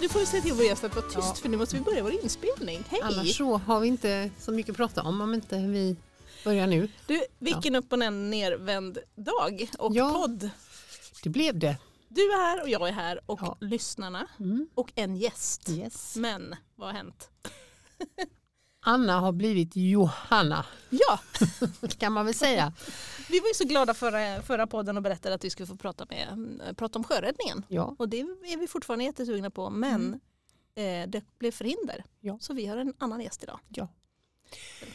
Ja, kan du får säga till vår gäst att vara tyst Ja. för nu måste vi börja vår inspelning. Hej! Annars så har vi inte så mycket att prata om om inte vi börjar nu. Du, vilken upp och nervänd dag och Ja. podd. Det blev det. Du är här och jag är här och Ja. lyssnarna Mm. och en gäst. Yes. Men vad har hänt? Anna har blivit Johanna Ja, kan man väl säga. Vi var ju så glada förra, förra podden och berättade att vi skulle få prata, med, prata om sjöräddningen. Ja, Och det är vi fortfarande jättesugna på men eh, det blev förhinder. Ja. Så vi har en annan gäst idag. ja.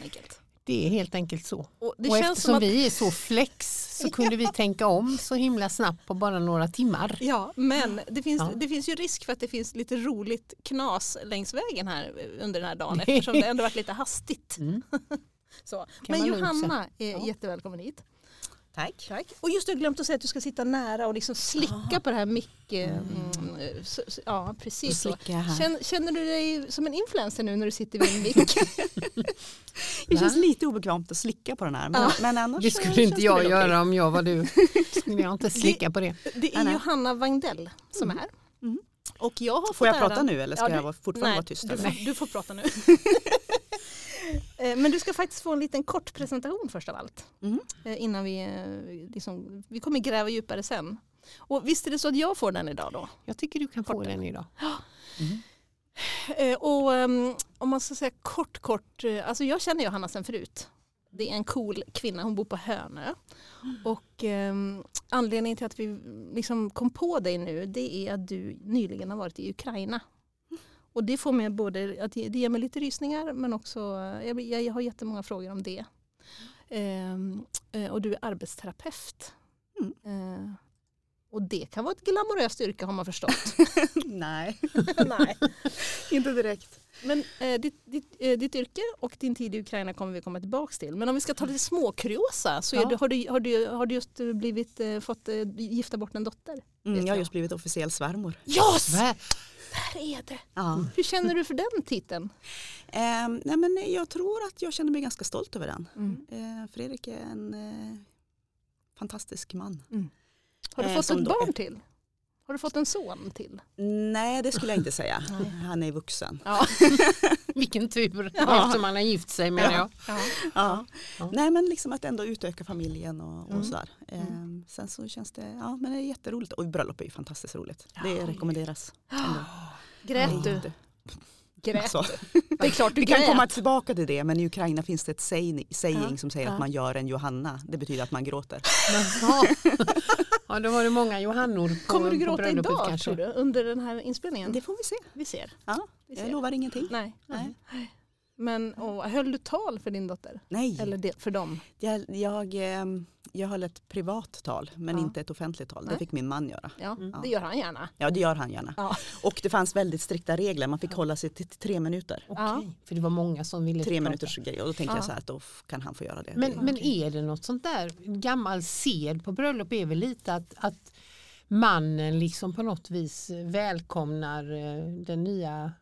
Enkelt. det är helt enkelt så. Och det och känns eftersom som att vi är så flex så kunde vi tänka om så himla snabbt på bara några timmar. Ja, men det finns, Ja. det finns ju risk för att det finns lite roligt knas längs vägen här under den här dagen eftersom det ändå varit lite hastigt. Mm. Så. Kan Men Johanna är Ja. jättevälkommen hit. Tack. Tack. Och just det, jag har glömt att säga att du ska sitta nära och liksom slicka på det här mick... Mm. så, ja, precis så. Känner, känner du dig som en influencer nu när du sitter vid en mick? Det känns lite obekvämt att slicka på den här. Men, Ja. men annars Det skulle inte jag göra om jag var du. Skulle jag inte slicka på det. Det är Nej, nej. Johanna Wangdell som är här. Mm. Och jag har Får jag äran- prata nu eller ska Ja, du- jag fortfarande Nej, vara tyst? Du du får prata nu. Eh, Men du ska faktiskt få en liten kort presentation först av allt. Mm. Eh, Innan vi, eh, liksom, vi kommer gräva djupare sen. Och visst är det så att jag får den idag då? Jag tycker du kan få Kortare. den idag. Eh, Och ehm, om man ska säga kort kort, alltså jag känner Johanna sen förut. Det är en cool kvinna, hon bor på Hönö. Och ehm, anledningen till att vi liksom kom på dig nu det är att du nyligen har varit i Ukraina. Och det får mig både, att det ger mig lite rysningar men också, eh, jag, jag har jättemånga frågor om det. Ehm, eh, och du är arbetsterapeut. Eh, och det kan vara ett glamoröst yrke har man förstått. Nej, Nej. inte direkt. Men eh, ditt, ditt, eh, ditt yrke och din tid i Ukraina kommer vi komma tillbaka till. Men om vi ska ta lite småkuriosa så Ja. du, har, du, har, du, har du just eh, blivit, eh, fått gifta bort en dotter. Mm, jag har just blivit officiell svärmor. Yes! Där är det! Ja. Hur känner du för den titeln? Ehm, nej, men jag tror att jag känner mig ganska stolt över den. Mm. Ehm, Fredrik är en eh, fantastisk man. Har du Eh, fått ett barn till? Har du fått en son till? Nej, det skulle jag inte säga. Nej. Han är vuxen. Ja. Vilken tur Ja. eftersom man har gift sig menar jag. ja. Ja. Ja. Nej, men liksom att ändå utöka familjen och, Mm. och sådär. Ehm, sen så känns det, ja men det är jätteroligt. Och bröllop är ju fantastiskt roligt. Det rekommenderas. Ändå. Grät du? Grät Så. du? Det är klart du Vi kan grät. komma tillbaka till det men i Ukraina finns det ett saying, saying Ja. som säger Ja. att man gör en Johanna. Det betyder att man gråter. Ja. ja, då var det många Johannor på, Kommer du gråta idag kanske. tror du? Under den här inspelningen? Det får vi se. Vi ser. Ja, Vi jag ser. lovar ingenting. Nej. Nej. Men och, höll du tal för din dotter? Nej, Eller det, för dem? jag, jag, ehm, jag höll ett privat tal men Ja. inte ett offentligt tal. Nej. Det fick min man göra. Ja, Mm. det gör han gärna. Ja, det gör han gärna. Ja. Och det fanns väldigt strikta regler. Man fick hålla sig till tre minuter. Okej, Ja. För det var många som ville Tre prata. minuters grej. Och då tänkte Ja. jag så här att då kan han få göra det. Men, det men är det något sånt där gammal sed på bröllop är väl lite att, att mannen liksom på något vis välkomnar eh, den nya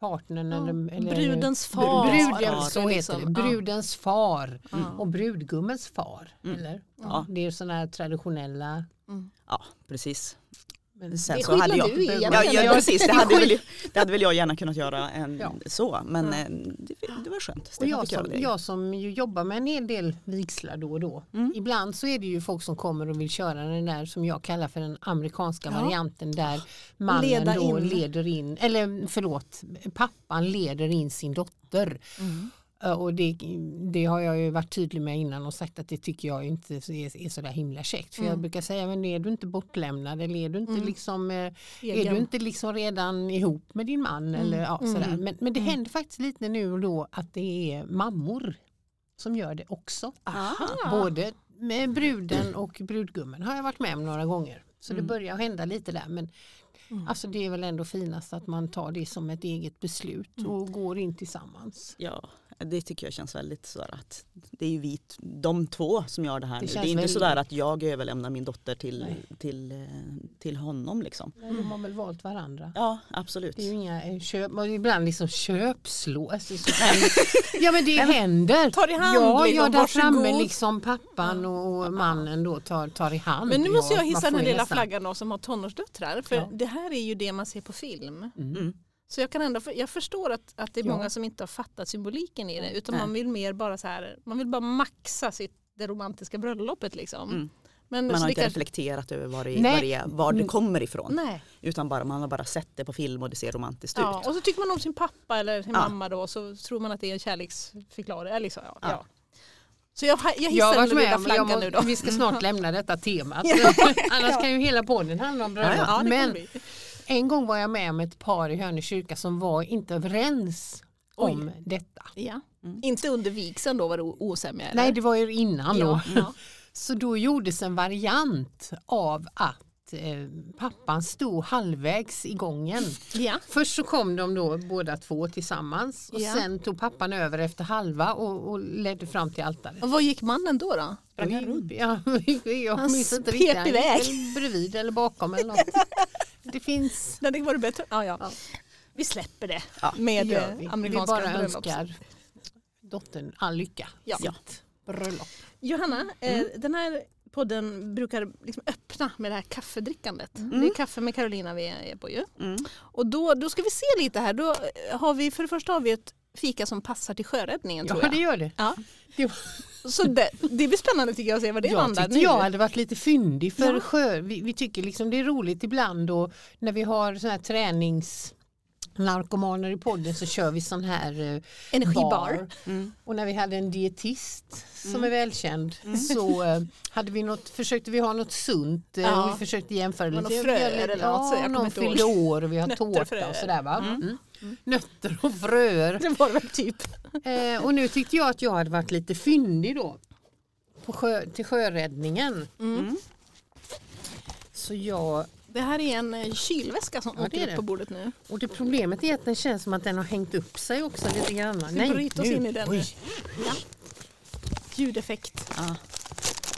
partnern. Ja. Eller, eller, Brudens far. Bruden, Ja, så heter det. liksom. Brudens far Ja. och brudgummens far. Mm. Eller? Ja. Det är sådana här traditionella. Mm. Ja, precis. Men, Sen Det så hade jag, du i ja, ja, precis, det hade, väl, det hade väl jag gärna kunnat göra en, Ja. så. Men eh, det, det var skönt. och jag som, jag som ju jobbar med en hel del vigslar då och då. Mm. Ibland så är det ju folk som kommer och vill köra den där som jag kallar för den amerikanska Ja. varianten där mannen Leda då in. leder in, eller förlåt, pappan leder in sin dotter. Mm. Eh, Och det, det har jag ju varit tydlig med innan och sagt att det tycker jag inte är, är så där himla käckt. För jag Mm. brukar säga, men är du inte bortlämnad eller är du inte Mm. liksom eh, är du inte liksom redan ihop med din man? Mm. Eller, ja, Mm. sådär. Men, men det Mm. händer faktiskt lite nu och då att det är mammor som gör det också. Aha. Både med bruden och brudgummen har jag varit med om några gånger. Så det Mm. börjar hända lite där. Men Mm. alltså, det är väl ändå finast att man tar det som ett eget beslut Mm. och går in tillsammans. Ja, Det tycker jag känns väldigt sådär att det är ju vi, de två som gör det här Det nu. Det är inte väldigt- sådär att jag överlämnar min dotter till, Nej. till, eh, till honom liksom. Nej, De har väl valt varandra. Ja absolut. Det är ju inga eh, köp, ibland liksom köpslå. Alltså, så kan, ja men det händer. Tar i hand, ja, liksom, ja, där framme liksom pappan och och mannen då tar, tar i hand. Men nu måste jag Ja, hissa den här lilla flaggan då som har tonårsdöttrar. För Ja. det här är ju det man ser på film. Mm. Så jag kan ändå, jag förstår att, att det är Ja. många som inte har fattat symboliken i det. Utan Nej. man vill mer bara så här, man vill bara maxa sitt, det romantiska bröllopet liksom. Mm. Men, Man har inte kanske- reflekterat över var det, var det, var det kommer ifrån. Nej. Utan bara, man har bara sett det på film och det ser romantiskt Ja, ut. och så tycker man om sin pappa eller sin Ja. mamma då så tror man att det är en kärleksförklaring. Så, ja, Ja. ja. så jag, jag hissar den lilla flaggan må, nu då. vi ska snart lämna detta temat. Ja. Annars kan ju hela podden handla om bröllop. Men. En gång var jag med om ett par i Hönö kyrka som var inte överens Oj. om detta. Ja. Mm. Inte under vigseln då var det osämja? eller? Nej det var ju innan då. ja, ja. Så då gjordes en variant av att eh, pappan stod halvvägs i gången. ja. Först så kom de då båda två tillsammans och Ja. sen tog pappan över efter halva och, och ledde fram till altaret. Och vad gick mannen då? då? Sprang han runt? Ja, jag Han minns inte riktigt. Han iväg. bredvid eller bakom eller något. Det finns det var det bättre. Ja, ja. Ja. Vi släpper det Ja, med det gör eh, vi. Vi amerikanska bara bröllops- önskar dottern all lycka. Ja. sitt bröllop. Johanna, eh, Mm. den här podden brukar liksom öppna med det här kaffedrickandet. Mm. Det är kaffe med Carolina vi är på ju. Mm. Och då, då ska vi se lite här. Då har vi, för det första har vi ett fika som passar till sjöräddningen tror Ja jag. det gör det. Ja. Det Så det, det blir spännande tycker jag att se vad det jag landar nu. jag hade varit lite fyndig för Ja. sjö. Vi, vi tycker liksom det är roligt ibland och när vi har sån här tränings narkomaner i podden så kör vi sån här eh, Energibar. bar. Mm. Och när vi hade en dietist som Mm. är välkänd så eh, hade vi något, försökte vi ha något sunt. eh, Ja. och vi försökte jämföra lite. Ja, eller något, kommer någon fyllde år och vi har tårta och sådär va. Mm. Mm. Nötter och fröer. Det var det väl typ. Eh, och nu tyckte jag att jag hade varit lite fyndig då. På sjö, till sjöräddningen. Mm. Så jag, Det här är en eh, kylväska som Ja, det åker är upp det. på bordet nu. och det problemet är att den känns som att den har hängt upp sig också lite grann. vi bryta oss in i den nu? Oj. Ljudeffekt. Ja.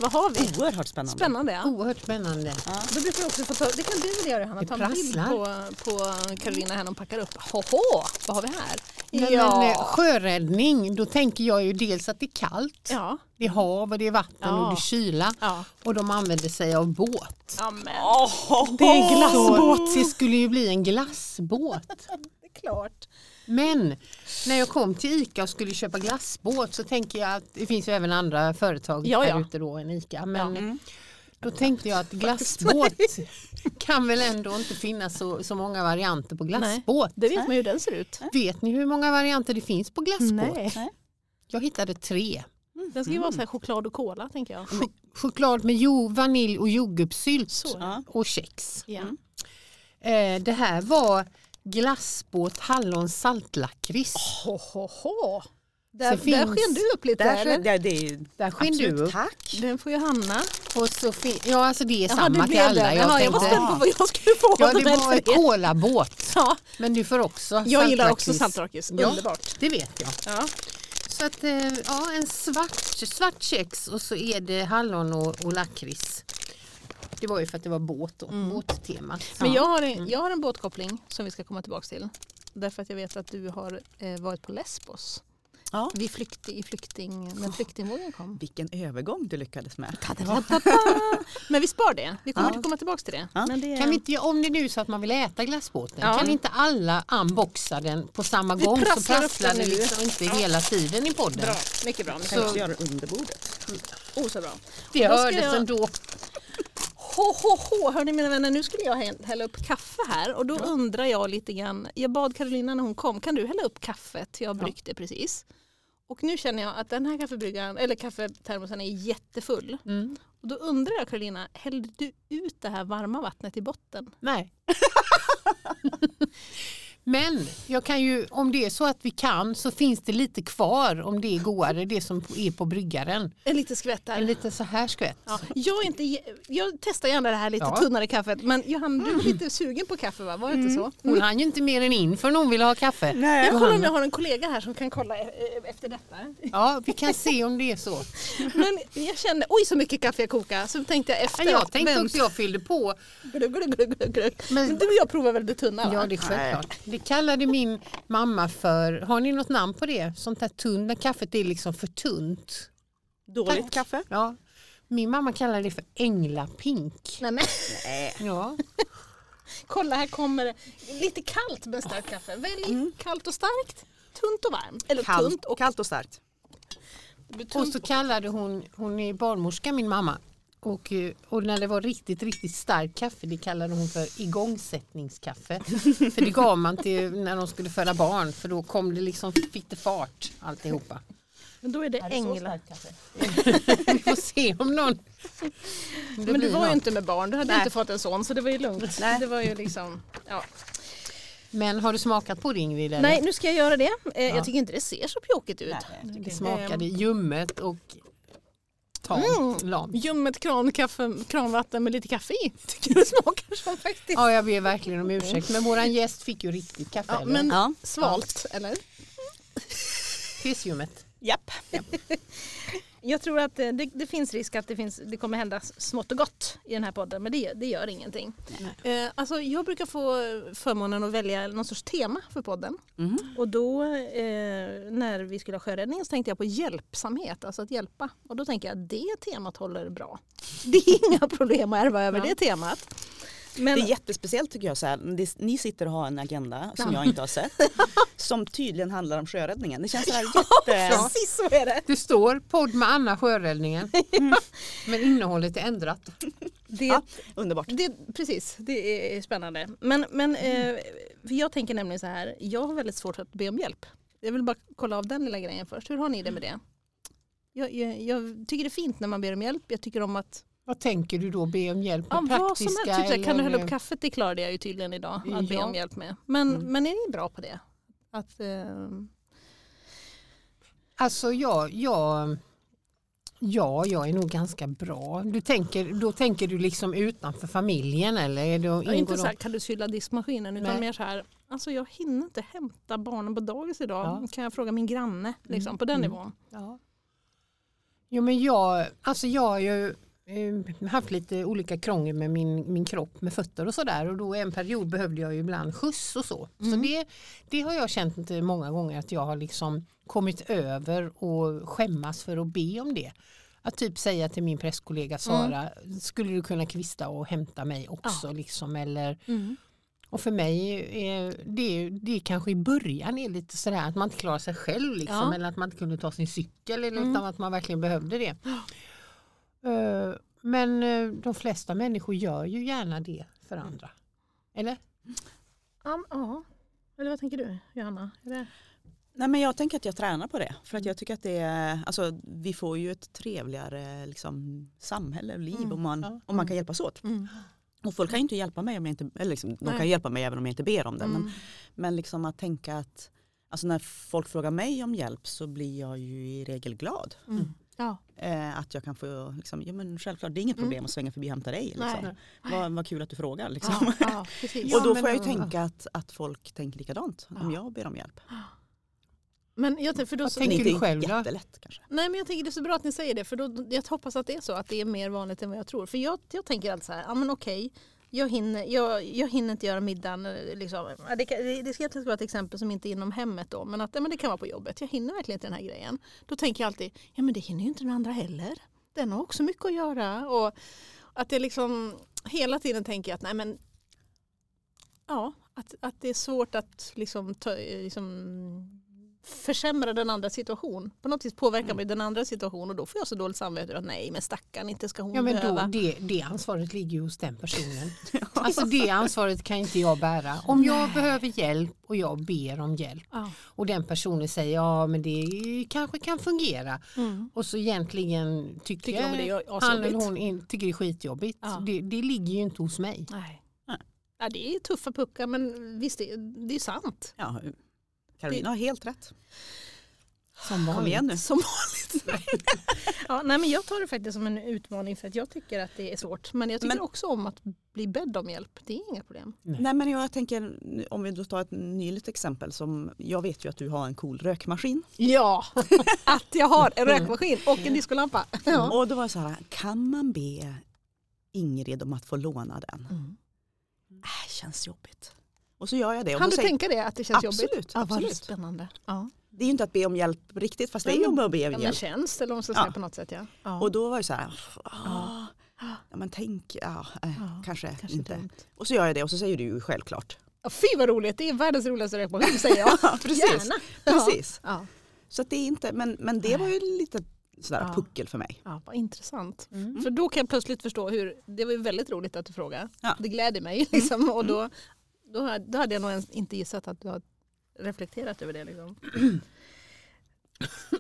Vad har vi? Oerhört spännande. Spännande ja. Oerhört spännande. Ja. Då brukar vi också få ta, det kan du väl göra Hanna, ta en bild på, på Carolina här när hon packar upp. Hoho, vad har vi här? Men, men eh, sjöräddning, då tänker jag ju dels att det är kallt. ja. Det är hav och det är vatten Ja. och det är kyla. Ja. Och de använder sig av båt. ja men, Det är glassbåt. Det skulle ju bli en glassbåt. klart. Men när jag kom till ICA och skulle köpa glassbåt så tänker jag att det finns ju även andra företag Ja, ja. ute då än ICA. Men Mm. då tänkte jag att glassbåt kan väl ändå inte finnas så, så många varianter på glassbåt. Det vet man ju hur den ser ut. Vet ni hur många varianter det finns på glassbåt? Nej. Jag hittade tre. Den ska ju vara så här choklad och cola tänker jag. Ch- choklad med jo, vanilj och jordgubbssylt. Ja. och kex. Ja. Eh, det här var glassbåt hallon saltlakrits. Ho, ho, ho. Där, Så där sken du upp lite Där, eller? det, är ju Där sken du upp. tack. Den får ju Hanna. Och så ja, alltså det är Jaha, samma till alla. den. Jaha, jag var spänd på vad jag skulle få. Ja, det var en kolabåt. Ja, Men du får också jag gillar också saltlakrits. saltlakrits. Ja. Underbart. Det vet jag. Ja. Så att, eh, ja, en svart, svart kex och så är det hallon och, och lakrits. Det var ju för att det var båt då, båttema. Mm. Men jag har, en, Mm. jag har en båtkoppling som vi ska komma tillbaka till. Därför att jag vet att du har eh, varit på Lesbos. Ja. Vi flykti, i flykting, när flyktingvågen kom. Vilken övergång du lyckades med. Men vi spar det. Vi kommer Ja. att komma tillbaka till det. Ja. Men det är, Kan vi inte, om det nu är så att man vill äta glassbåten, Ja. kan inte alla unboxa den på samma Vi gång så prasslar upp prasslar den det nu. liksom inte hela tiden i podden. bra. Mycket bra. Mycket Kan också göra under bordet. Oh, så bra. Det hördes jag- ändå. Ho, ho, ho. Hörni mina vänner, nu skulle jag hä- hälla upp kaffe här och då undrar jag lite grann. Jag bad Carolina när hon kom, kan du hälla upp kaffet? Jag bryggt det precis. Och nu känner jag att den här kaffebryggaren, eller kaffetermosen är jättefull. Mm. Och då undrar jag Carolina, hällde du ut det här varma vattnet i botten? Nej. Men jag kan ju, om det är så att vi kan så finns det lite kvar om det är godare, det som är på bryggaren. En liten skvätt där. En lite så här skvätt. Ja, jag, är inte, jag testar gärna det här lite Ja. tunnare kaffet men Johanna du är lite sugen på kaffe va? Var det inte så? Hon hann ju inte mer än in för hon ville ha kaffe. Nej. Jag kollar om jag har en kollega här som kan kolla e- efter detta. Ja, vi kan se om det är så. Men jag kände, oj så mycket kaffe jag kokar. Så tänkte jag efter. Ja, jag att tänkte vem- också, jag fyllde på. Men- Men du och jag provar väl det tunna va? Ja, det är självklart. Det kallade min mamma för, har ni något namn på det? Sånt här tunt, när kaffet är liksom för tunt. Dåligt Tack. kaffe? Ja. Min mamma kallar det för änglapink. Nej, men, Nej. Ja. kolla här kommer det. lite kallt med starkt kaffe. Välj kallt och starkt. Tunt och varmt. Eller tunt Kallt, och, kallt och starkt. tunt Och så kallade hon, hon är barnmorska min mamma. Och, eh, och när det var riktigt, riktigt starkt kaffe det kallade hon för igångsättningskaffe. för det gav man till när de skulle föda barn för då kom det liksom, fick det fart alltihopa. Men då är det änglar. Vi får se om någon... det Men du var ju inte med barn, du hade Nej. inte fått en son så det var ju lugnt. Nej. Det var ju liksom, ja. Men har du smakat på det Ingrid? eller? Nej nu ska jag göra det. Eh, Ja. Jag tycker inte det ser så pjåkigt ut. Nej. Det smakade ljummet och tamt Mm. lamt. Ljummet krankaffe, kranvatten med lite kaffe i. Tycker det smakar som faktiskt. Ja, jag ber verkligen om ursäkt men våran gäst fick ju riktigt kaffe. Ja, eller? men Ja. svalt eller? Fiskljummet. Japp. Jag tror att eh, det, det finns risk att det, finns, det kommer hända smått och gott i den här podden men det, det gör ingenting. Eh, alltså, jag brukar få förmånen att välja någon sorts tema för podden. Mhm. Och då eh, när vi skulle ha sjöräddning så tänkte jag på hjälpsamhet, alltså att hjälpa. Och då tänker jag att det temat håller bra. Det är inga problem att ärva över Ja. det temat. Men, Det är jättespeciellt tycker jag. Så här, det, ni sitter och har en agenda som Ja. jag inte har sett. som tydligen handlar om sjöräddningen. Det känns så här jätte... precis så är det. Det står podd med Anna Sjöräddningen. Men innehållet är ändrat. det Ja, underbart. Det, precis, det är spännande. Men, men eh, för jag tänker nämligen så här, jag har väldigt svårt att be om hjälp. Jag vill bara kolla av den lilla grejen först. Hur har ni det med det? Jag, jag, jag tycker det är fint när man ber om hjälp. Jag tycker om att... Vad tänker du då? Be om hjälp Ja, med vad som praktiska? helst. Typ, kan du hälla upp kaffet? Det klarade jag ju tydligen idag. Att be Ja. om hjälp med. Men, Mm. men är ni bra på det? Att, eh, Alltså jag, jag, ja, jag är nog ganska bra. Du tänker, då tänker du liksom utanför familjen eller? Är det, är ingår inte så här, kan du fylla diskmaskinen? Utan Nej. mer så här, alltså jag hinner inte hämta barnen på dagis idag. Ja. Kan jag fråga min granne? Liksom, på den Mm. nivån. Ja. Jo men jag, alltså jag har ju haft lite olika krångel med min, min kropp med fötter och sådär och då en period behövde jag ju ibland skjuts och så. Så Mm. det, det har jag känt många gånger att jag har liksom kommit över och skämmas för att be om det. Att typ säga till min presskollega Sara, skulle du kunna kvista och hämta mig också? Liksom, eller, och för mig är det, det kanske i början är lite sådär att man inte klarar sig själv liksom, Ja. eller att man inte kunde ta sin cykel eller Mm. utan att man verkligen behövde det. Eh, Men eh, de flesta människor gör ju gärna det för andra. Eller? Ja, ja. Eller vad tänker du Johanna? Är det... Nej, men jag tänker att jag tränar på det. För att jag tycker att det är, alltså, vi får ju ett trevligare liksom, samhälle och liv Mm, om, man, ja. om man kan hjälpas åt. Och folk kan ju inte hjälpa mig om jag inte, eller liksom, de Nej. kan hjälpa mig även om jag inte ber om det. Men, Mm. men liksom att tänka att alltså när folk frågar mig om hjälp så blir jag ju i regel glad. Mm. Ja. Eh, att jag kan få, liksom, ja men självklart det är inget Mm. problem att svänga förbi och hämta dig. Liksom. Vad, vad kul att du frågar. Liksom. Ja, ja, och då får jag ju tänka att, att folk tänker likadant om jag ber om hjälp. Men jag, för då, Vad tänker du själv då? kanske. nej, men jag tänker det är så bra att ni säger det för då, jag hoppas att det är så att det är mer vanligt än vad jag tror. För jag, jag tänker alltid så här, ja men okej, jag hinner, jag, jag hinner inte göra middagen. Eh, liksom. Det, kan- det, det ska egentligen vara ett exempel som inte är inom hemmet då, men att men det kan vara på jobbet. Jag hinner verkligen inte den här grejen. Då tänker jag alltid, ja men det hinner ju inte den andra heller. Den har också mycket att göra. Och att jag liksom hela tiden tänker jag att nej men ja, att, att det är svårt att liksom, ta, eh, liksom försämra den andra situation. På något vis påverkar man ju den andra situation och då får jag så dåligt samvete att nej men stackarn inte ska hon Ja men då, behöva. det, det ansvaret ligger ju hos den personen. Alltså det ansvaret kan inte jag bära. Om jag behöver hjälp och jag ber om hjälp Ja. och den personen säger ja men det kanske kan fungera Mm. och så egentligen tycker, Tycker de det är han eller hon in, tycker det är skitjobbigt. Ja. Det, det ligger ju inte hos mig. Nej. Ja, det är tuffa puckar men visst det, det är sant. Ja, Carolina har helt rätt. Som Kom igen nu. Som vanligt. ja, nej, men jag tar det faktiskt som en utmaning för att jag tycker att det är svårt. Men jag tycker Men- också om att bli bedd om hjälp. Det är inga problem. Nej men jag tänker, om vi då tar ett nyligt exempel som, jag vet ju att du har en cool rökmaskin. Ja, att jag har en rökmaskin och en diskolampa. Ja. Och då var det så här, kan man be Ingrid om att få låna den? Mm. Äh, känns jobbigt. Och så gör jag det. Kan du säger, tänka dig att det känns Absolut, jobbigt? Ja, vad absolut. spännande. Ja. det är ju inte att be om hjälp riktigt fast det är ju att be Ja, om hjälp. tjänst eller man ska Ja. på något sätt. Ja. Ja. Och då var det så här, ah, ja, men tänk, ja, Ja, kanske, Kanske inte. dumt. Och så gör jag det och så säger du ju självklart. Ja, fy vad roligt, det är världens roligaste rökmaskin säger jag. Precis. Gärna. Precis. Ja. Så det är inte, men, men det var ju lite sådär Ja. puckel för mig. Ja, vad intressant. Mm. För då kan jag plötsligt förstå hur, det var ju väldigt roligt att du frågade. Ja. Det gläder mig. Liksom. Och då, då, hade- då hade jag nog ens inte gissat att du har reflekterat över det. Liksom.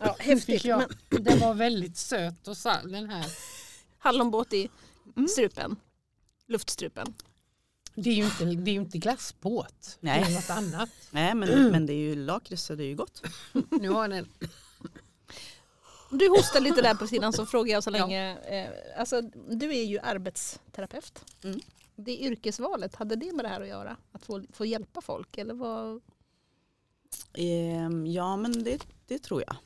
Ja, häftigt. Jag, Men den var väldigt söt och sall den här. hallonbåt i Mm. strupen. Luftstrupen. Det är ju inte, det är ju inte glassbåt. Nej. Det är något annat. Nej men, men det är ju lakrits så det är ju gott. Nu har den, Du hostar lite där på sidan så frågar jag så Ja. länge. Eh, alltså, du är ju arbetsterapeut. Mm. Det yrkesvalet, hade det med det här att göra? Att få, få hjälpa folk? Eller vad? Ehm, ja men det, det tror jag.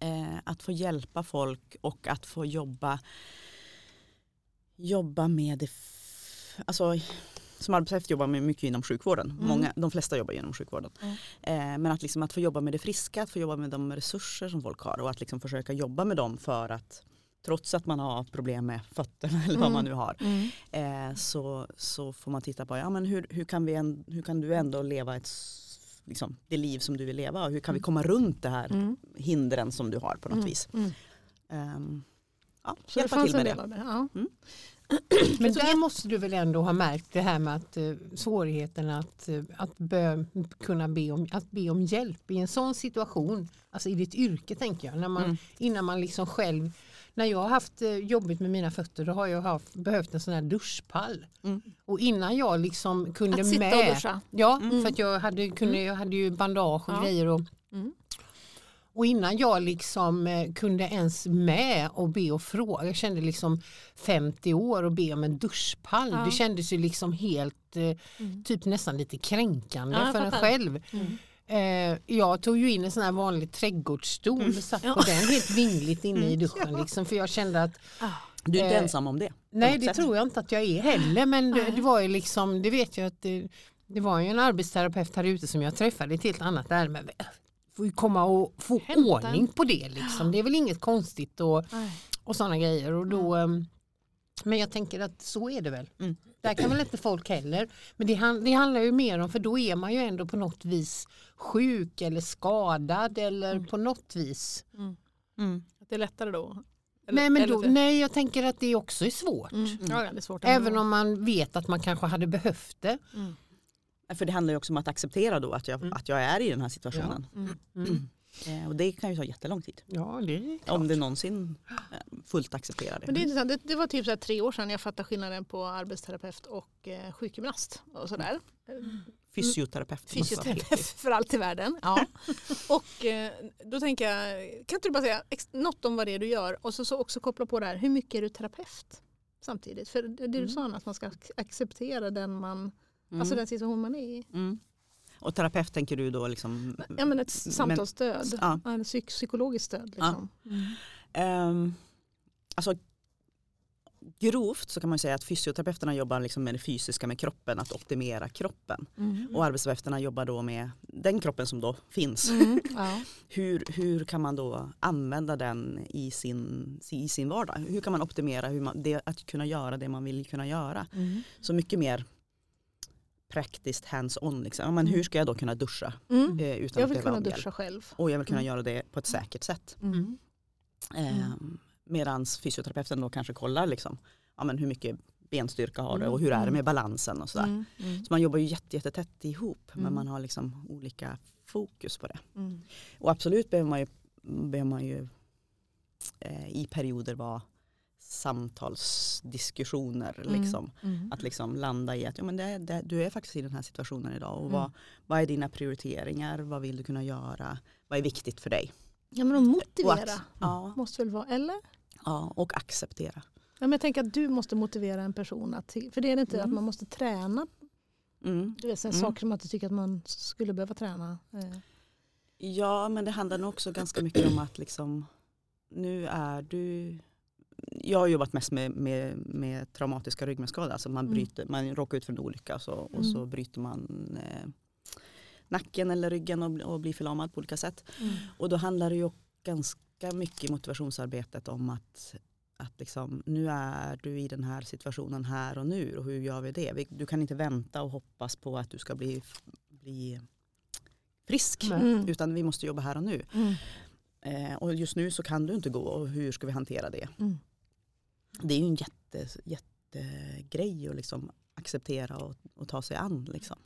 Eh, att få hjälpa folk och att få jobba, jobba med det. Alltså, som arbetsterapeut jobbar man mycket inom sjukvården. Mm. Många, de flesta jobbar inom sjukvården. Mm. Eh, men att, liksom, att få jobba med det friska, att få jobba med de resurser som folk har och att liksom försöka jobba med dem för att trots att man har problem med fötterna eller vad Mm. man nu har eh, så, så får man titta på ja, men hur, hur, kan vi en, hur kan du ändå leva ett, liksom, det liv som du vill leva och hur kan vi komma runt det här Mm. hindren som du har på något Mm. vis. Mm. Ehm, ja, Så det hjälpa till med det. av det. Ja. men där måste du väl ändå ha märkt det här med att eh, svårigheten att, eh, att be, kunna be om, att be om hjälp i en sån situation. Alltså i ditt yrke tänker jag. När man, Mm. Innan man liksom själv när jag har haft eh, jobbigt med mina fötter då har jag haft, behövt en sån här duschpall. Mm. Och innan jag liksom kunde Att sitta med och duscha. Ja, Mm. för att jag hade, kunde, jag hade ju bandage och Ja. grejer. Och, Mm. och innan jag liksom eh, kunde ens med och be och fråga, jag kände liksom 50 år och be om en duschpall. Ja. Det kändes ju liksom helt, eh, Mm. typ nästan lite kränkande Ja, för en själv. Mm. Eh, jag tog ju in en sån här vanlig trädgårdsstol och satt Ja. på den helt vingligt inne i Mm. duschen. Liksom, för jag kände att Ah. Du är inte Eh, ensam om det. Nej det sätt. tror jag inte att jag är heller men det, det var ju liksom, det vet jag att det, det var ju en arbetsterapeut här ute som jag träffade i ett helt annat ärende. Men får ju komma och få Hämta ordning på det liksom. Det är väl inget konstigt och, och sådana grejer. Och då, ehm, men jag tänker att så är det väl. Mm. Där kan väl inte folk heller. Men det, han- det handlar ju mer om, för då är man ju ändå på något vis sjuk eller skadad eller Mm. på något vis. Mm. Mm. Att det är lättare då? Eller- Nej, men då, nej, jag tänker att det också är svårt. Mm. Ja, ja, det är svårt. Även om man vet att man kanske hade behövt det. Mm. För det handlar ju också om att acceptera då att jag, Mm. att jag är i den här situationen. Mm. Mm. Eh, och det kan ju ta jättelång tid. Ja, det är klart. Om det någonsin eh, fullt accepterar det. Men det, är intressant. Det, det var typ så här tre år sedan jag fattade skillnaden på arbetsterapeut och eh, sjukgymnast. Och sådär. Fysioterapeut. måste vara Fysioterapeut för allt i världen. Ja. och eh, då tänker jag, kan inte du bara säga något om vad det är du gör och så, så också koppla på det här, hur mycket är du terapeut samtidigt? För det, det du Mm. sa att man ska ac- acceptera den, man, Mm. alltså den situation man är i. Mm. Och terapeut tänker du då liksom? Ja men ett samtalsstöd, ja. ja. psyk- psykologiskt stöd. Liksom. Ehm, alltså, grovt så kan man säga att fysioterapeuterna jobbar liksom med det fysiska med kroppen, att optimera kroppen. Mm. Och arbetsterapeuterna jobbar då med den kroppen som då finns. Mm. Ja. Hur, hur kan man då använda den i sin, i sin vardag? Hur kan man optimera hur man, det, att kunna göra det man vill kunna göra? Mm. Så mycket mer praktiskt hands-on. Liksom. Ja, men hur ska jag då kunna duscha Mm. eh, utan Jag vill kunna duscha själv. Och jag vill kunna Mm. göra det på ett säkert sätt. Mm. Eh, Medan fysioterapeuten då kanske kollar liksom, ja, men hur mycket benstyrka har du Mm. och hur är det Mm. med balansen och sådär. Mm. Mm. Så man jobbar ju jätte, jättetätt ihop men Mm. man har liksom olika fokus på det. Mm. Och absolut behöver man ju, behöver man ju eh, i perioder vara samtalsdiskussioner. Mm. Liksom. Mm. Att liksom landa i att ja, men det, det, du är faktiskt i den här situationen idag. Och Mm. vad, vad är dina prioriteringar? Vad vill du kunna göra? Vad är viktigt för dig? Ja men att motivera att, ja, måste väl vara, eller? ja, och acceptera. Ja, men jag tänker att du måste motivera en person att, för det är det inte Mm. att man måste träna Mm. du vet, så här Mm. saker som man inte tycker att man skulle behöva träna. Eh, Ja, men det handlar nog också ganska mycket om att liksom, nu är du... Jag har jobbat mest med, med, med traumatiska ryggmärgsskador. Alltså man, Mm. man råkar ut för en olycka så, och Mm. så bryter man eh, nacken eller ryggen och, och blir förlamad på olika sätt. Och då handlar det ju ganska mycket i motivationsarbetet om att, att liksom, nu är du i den här situationen här och nu och hur gör vi det? Du kan inte vänta och hoppas på att du ska bli, bli frisk. Mm. Utan vi måste jobba här och nu. Eh, och just nu så kan du inte gå och hur ska vi hantera det? Mm. Det är ju en jätte, jättegrej att liksom acceptera och, och ta sig an. Liksom.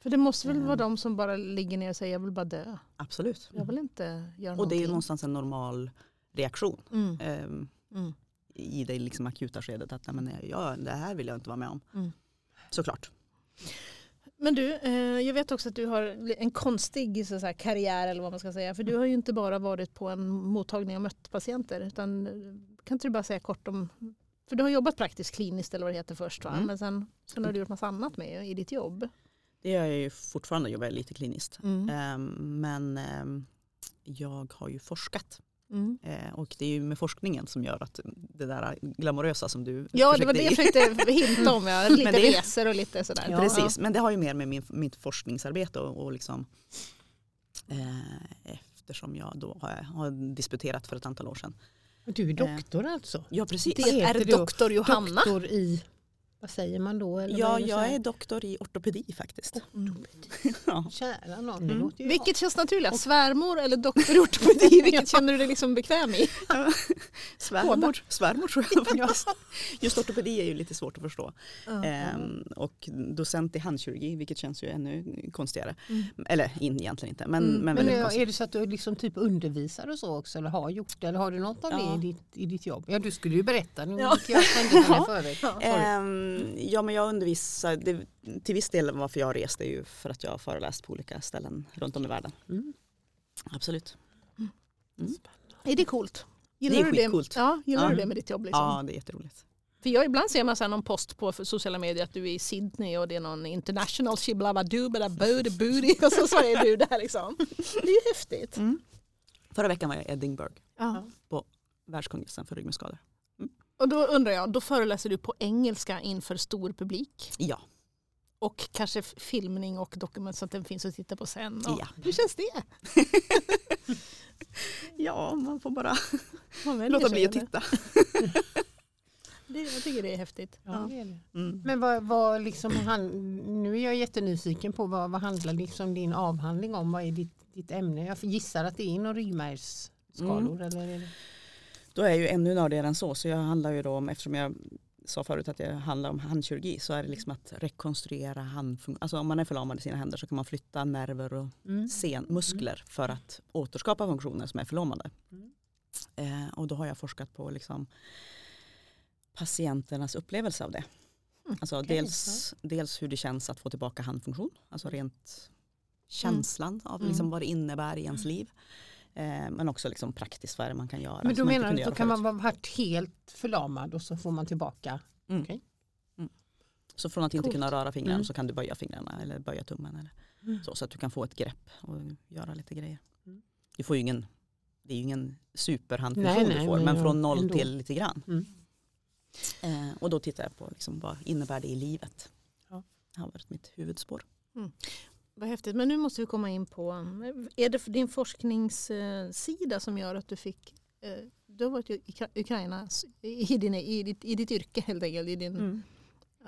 För det måste väl vara de som bara ligger ner och säger jag vill bara dö. Absolut. Jag vill inte göra Och det är ju någonting. någonstans en normal reaktion. Mm. ehm, Mm. i det liksom akuta skedet att nej, men, ja, det här vill jag inte vara med om. Mm. Såklart. Men du, eh, jag vet också att du har en konstig så så här, karriär eller vad man ska säga. För du har ju inte bara varit på en mottagning och mött patienter. Utan, eh, kan inte du bara säga kort om, för du har jobbat praktiskt kliniskt eller vad det heter först va? Mm. Men sen, sen har du gjort massa annat med i ditt jobb. Det gör jag ju fortfarande, jobbar jag lite kliniskt. Mm. Ehm, men ehm, jag har ju forskat. Mm. Eh, och det är ju med forskningen som gör att det där glamorösa som du Ja, det var det jag försökte hinta om. Ja. Lite det- resor och lite sådär. Ja. Precis, men det har ju mer med min, mitt forskningsarbete och, och liksom, eh, eftersom jag då har, har disputerat för ett antal år sedan. Du är doktor alltså? Ja precis. Det är doktor Johanna. Doktor i, vad säger man då? Eller Ja, jag är doktor i ortopedi faktiskt. Mm. Ja. Kära någon, det Mm. låter ju Vilket känns naturligast? Svärmor eller doktor i ortopedi? Vilket känner du dig liksom bekväm i? Svärmor, svärmor tror jag faktiskt. Just ortopedi är ju lite svårt att förstå. Ehm, och docent i handkirurgi, vilket känns ju ännu konstigare. Mm. Eller in, egentligen inte, men, Mm. men Men är det så att du liksom typ undervisar och så också eller har gjort det? Eller har du något av Ja. det i ditt, i ditt jobb? Ja du skulle ju berätta, nu Ja. gick jag händelserna i förväg. Ja. Ehm, ja men jag undervisar, det, till viss del varför jag har rest är ju för att jag har föreläst på olika ställen runt om i världen. Mm. Absolut. Är det coolt? Det är du skitcoolt. Ja, gillar Ja. du det med ditt jobb? Liksom? Ja det är jätteroligt. För jag, ibland ser man så någon post på sociala medier att du är i Sydney och det är någon international shiblabadu bada booty booty och så, så är du där liksom. Det är ju häftigt. Förra veckan var jag i Edinburgh, Ja. världskongressen för ryggmärgsskador. Och då undrar jag, då föreläser du på engelska inför stor publik Ja, och kanske filmning och dokument så att den finns att titta på sen. Ja. Hur känns det? ja man får bara Man låta bli att titta. Det, jag tycker det är häftigt. Ja, det. Mm. Men vad, vad liksom, han, nu är jag jättenyfiken på vad, vad handlar liksom din avhandling om? Vad är ditt, ditt ämne? Jag gissar att det är någon ryggmärgsskador eller? Då är jag ju ännu nördigare än så. Så jag handlar ju då om, eftersom jag sa förut att det handlar om handkirurgi så är det liksom att rekonstruera handfunktion. Alltså om man är förlamad i sina händer så kan man flytta nerver och Mm. sen, muskler för att återskapa funktioner som är förlamade. Mm. Eh, och då har jag forskat på liksom patienternas upplevelse av det. Mm, Alltså okej, dels, dels hur det känns att få tillbaka handfunktion, alltså rent känslan av Mm. liksom vad det innebär i ens liv. Eh, men också liksom praktiskt vad är det man kan göra. Men då menar du att då kan man vara varit helt förlamad och så får man tillbaka? Mm. Okej. Mm. Så från att inte Coolt. kunna röra fingrarna Mm. så kan du böja fingrarna eller böja tummen. Eller Mm. så, så att du kan få ett grepp och göra lite grejer. Mm. Du får ju ingen, det är ju ingen superhandfunktion du får, men men från noll ändå. till lite grann. Mm. Eh, och då tittar jag på liksom, vad innebär det i livet. Ja. Det har varit mitt huvudspår. Vad häftigt. Men nu måste vi komma in på, eh, är det din forskningssida som gör att du fick, eh, du har varit i Ukraina i, din, i, ditt, i ditt yrke helt enkelt. I din, Mm.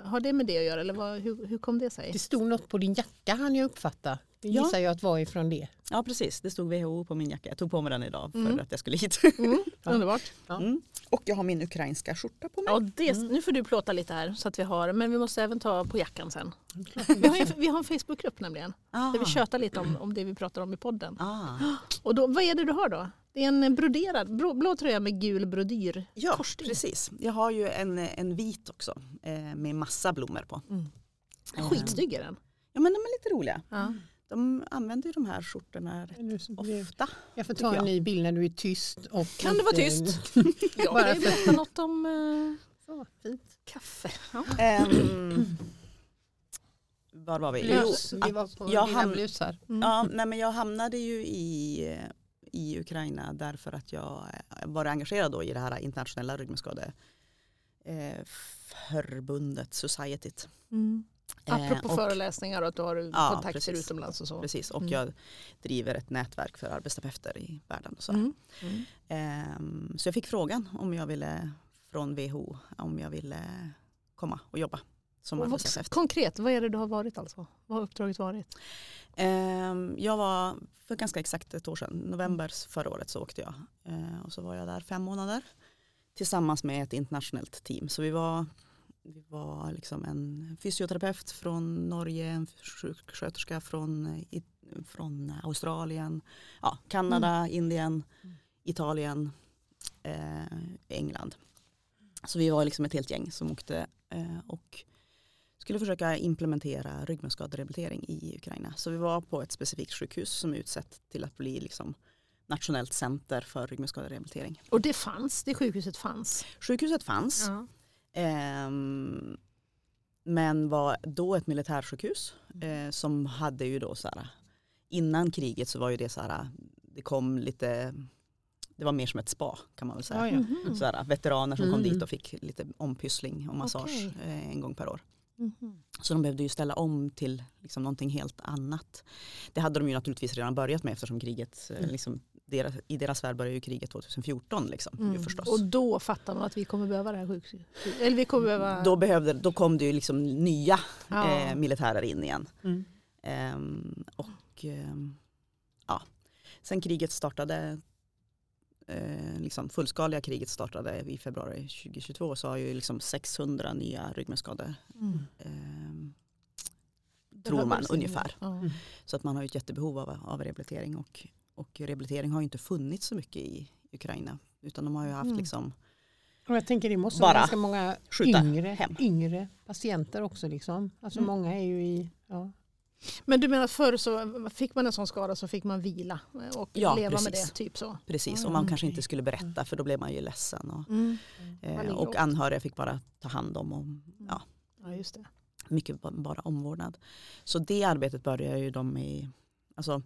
Har det med det att göra eller vad, hur, hur kom det sig? Det stod något på din jacka han jag uppfatta. Det Ja. gissar jag att var ifrån det. Ja precis, det stod WHO på min jacka. Jag tog på mig den idag för Mm. att jag skulle hit. Mm, Ja. Underbart. Ja. Mm. Och jag har min ukrainska skjorta på mig. Ja, det, Mm. Nu får du plåta lite här så att vi har, men vi måste även ta på jackan sen. Vi har, en- vi har en Facebookgrupp nämligen Ah. där vi tjötar lite om, om det vi pratar om i podden. Ah. Och då, vad är det du har då? Det är en broderad, blå, blå tröja med gul brodyr. Ja, Korsstygn. precis. Jag har ju en, en vit också eh, med massa blommor på. Eh, Skitsnygg är den. Ja men de är lite roliga. Ja. De använder ju de här skjortorna rätt ofta. Jag får ta en ny bild när du är tyst. Och Kan du vara tyst? Jag Bara för- berätta något om eh, Så, fint. kaffe. Ja. Ehm, var var vi? Blus. Jo, Vi var på jag dina ham- blusar. Mm. Ja, nej, men jag hamnade ju i, i Ukraina därför att jag var engagerad då i det här internationella ryggmärgsskade eh, Societyt. Mm. Eh, Apropå och- föreläsningar och att du har Ja, kontakter precis. utomlands och så. Precis, och Mm. jag driver ett nätverk för arbetsterapeuter i världen. Och så. Mm. Ehm, så jag fick frågan om jag ville från WHO om jag ville komma och jobba som arbetsterapeut. Konkret, vad är det du har varit alltså? Vad har uppdraget varit? Ehm, jag var för ganska exakt ett år sedan, november förra året så åkte jag. Ehm, och så var jag där fem månader tillsammans med ett internationellt team. Så vi var, vi var liksom en fysioterapeut från Norge, en sjuksköterska från, från Australien, ja, Kanada, Indien, Italien, eh, England. Så vi var liksom ett helt gäng som åkte eh, och skulle försöka implementera ryggmärgsskaderehabilitering i Ukraina. Så vi var på ett specifikt sjukhus som är utsett till att bli liksom nationellt center för ryggmärgsskaderehabilitering. Och det fanns, det sjukhuset fanns. Sjukhuset fanns Ja. ehm, men var då ett militärsjukhus eh, som hade ju då så här innan kriget så var ju det så här det kom lite det var mer som ett spa kan man väl säga. Ja, ja. Mhm. Så här, veteraner som kom Mm. dit och fick lite ompyssling och massage Okej. eh, en gång per år. Mhm. Så de behövde ju ställa om till liksom någonting helt annat. Det hade de ju naturligtvis redan börjat med eftersom kriget, eh, Mm. liksom, deras, i deras värld började ju kriget 2014 liksom, ju Mm. förstås. Och då fattar man att vi kommer behöva det här sjukhuset. Eller vi kommer behöva... Då, behövde, då kom det ju liksom nya Ja. eh, militärer in igen. Mm. Ehm, och ehm, ja, sen kriget startade, eh, liksom fullskaliga kriget startade i februari 2022 så har ju liksom 600 nya ryggmärgsskador Mm. ehm, tror man ungefär. Mm. Så att man har ju ett jättebehov av, av rehabilitering och, och rehabilitering har ju inte funnits så mycket i Ukraina utan de har ju haft Mm. liksom Och jag tänker det måste vara ganska många yngre, hem. yngre patienter också. Liksom. Alltså Mm. Många är ju i... Ja. Men du menar att förr så fick man en sån skada så fick man vila och Ja, leva med precis. det. Typ så. precis och man okej. kanske inte skulle berätta för då blev man ju ledsen och, Mm. eh, och anhöriga fick bara ta hand om och ja, Ja, just det. mycket ba- bara omvårdnad. Så det arbetet börjar ju de i, alltså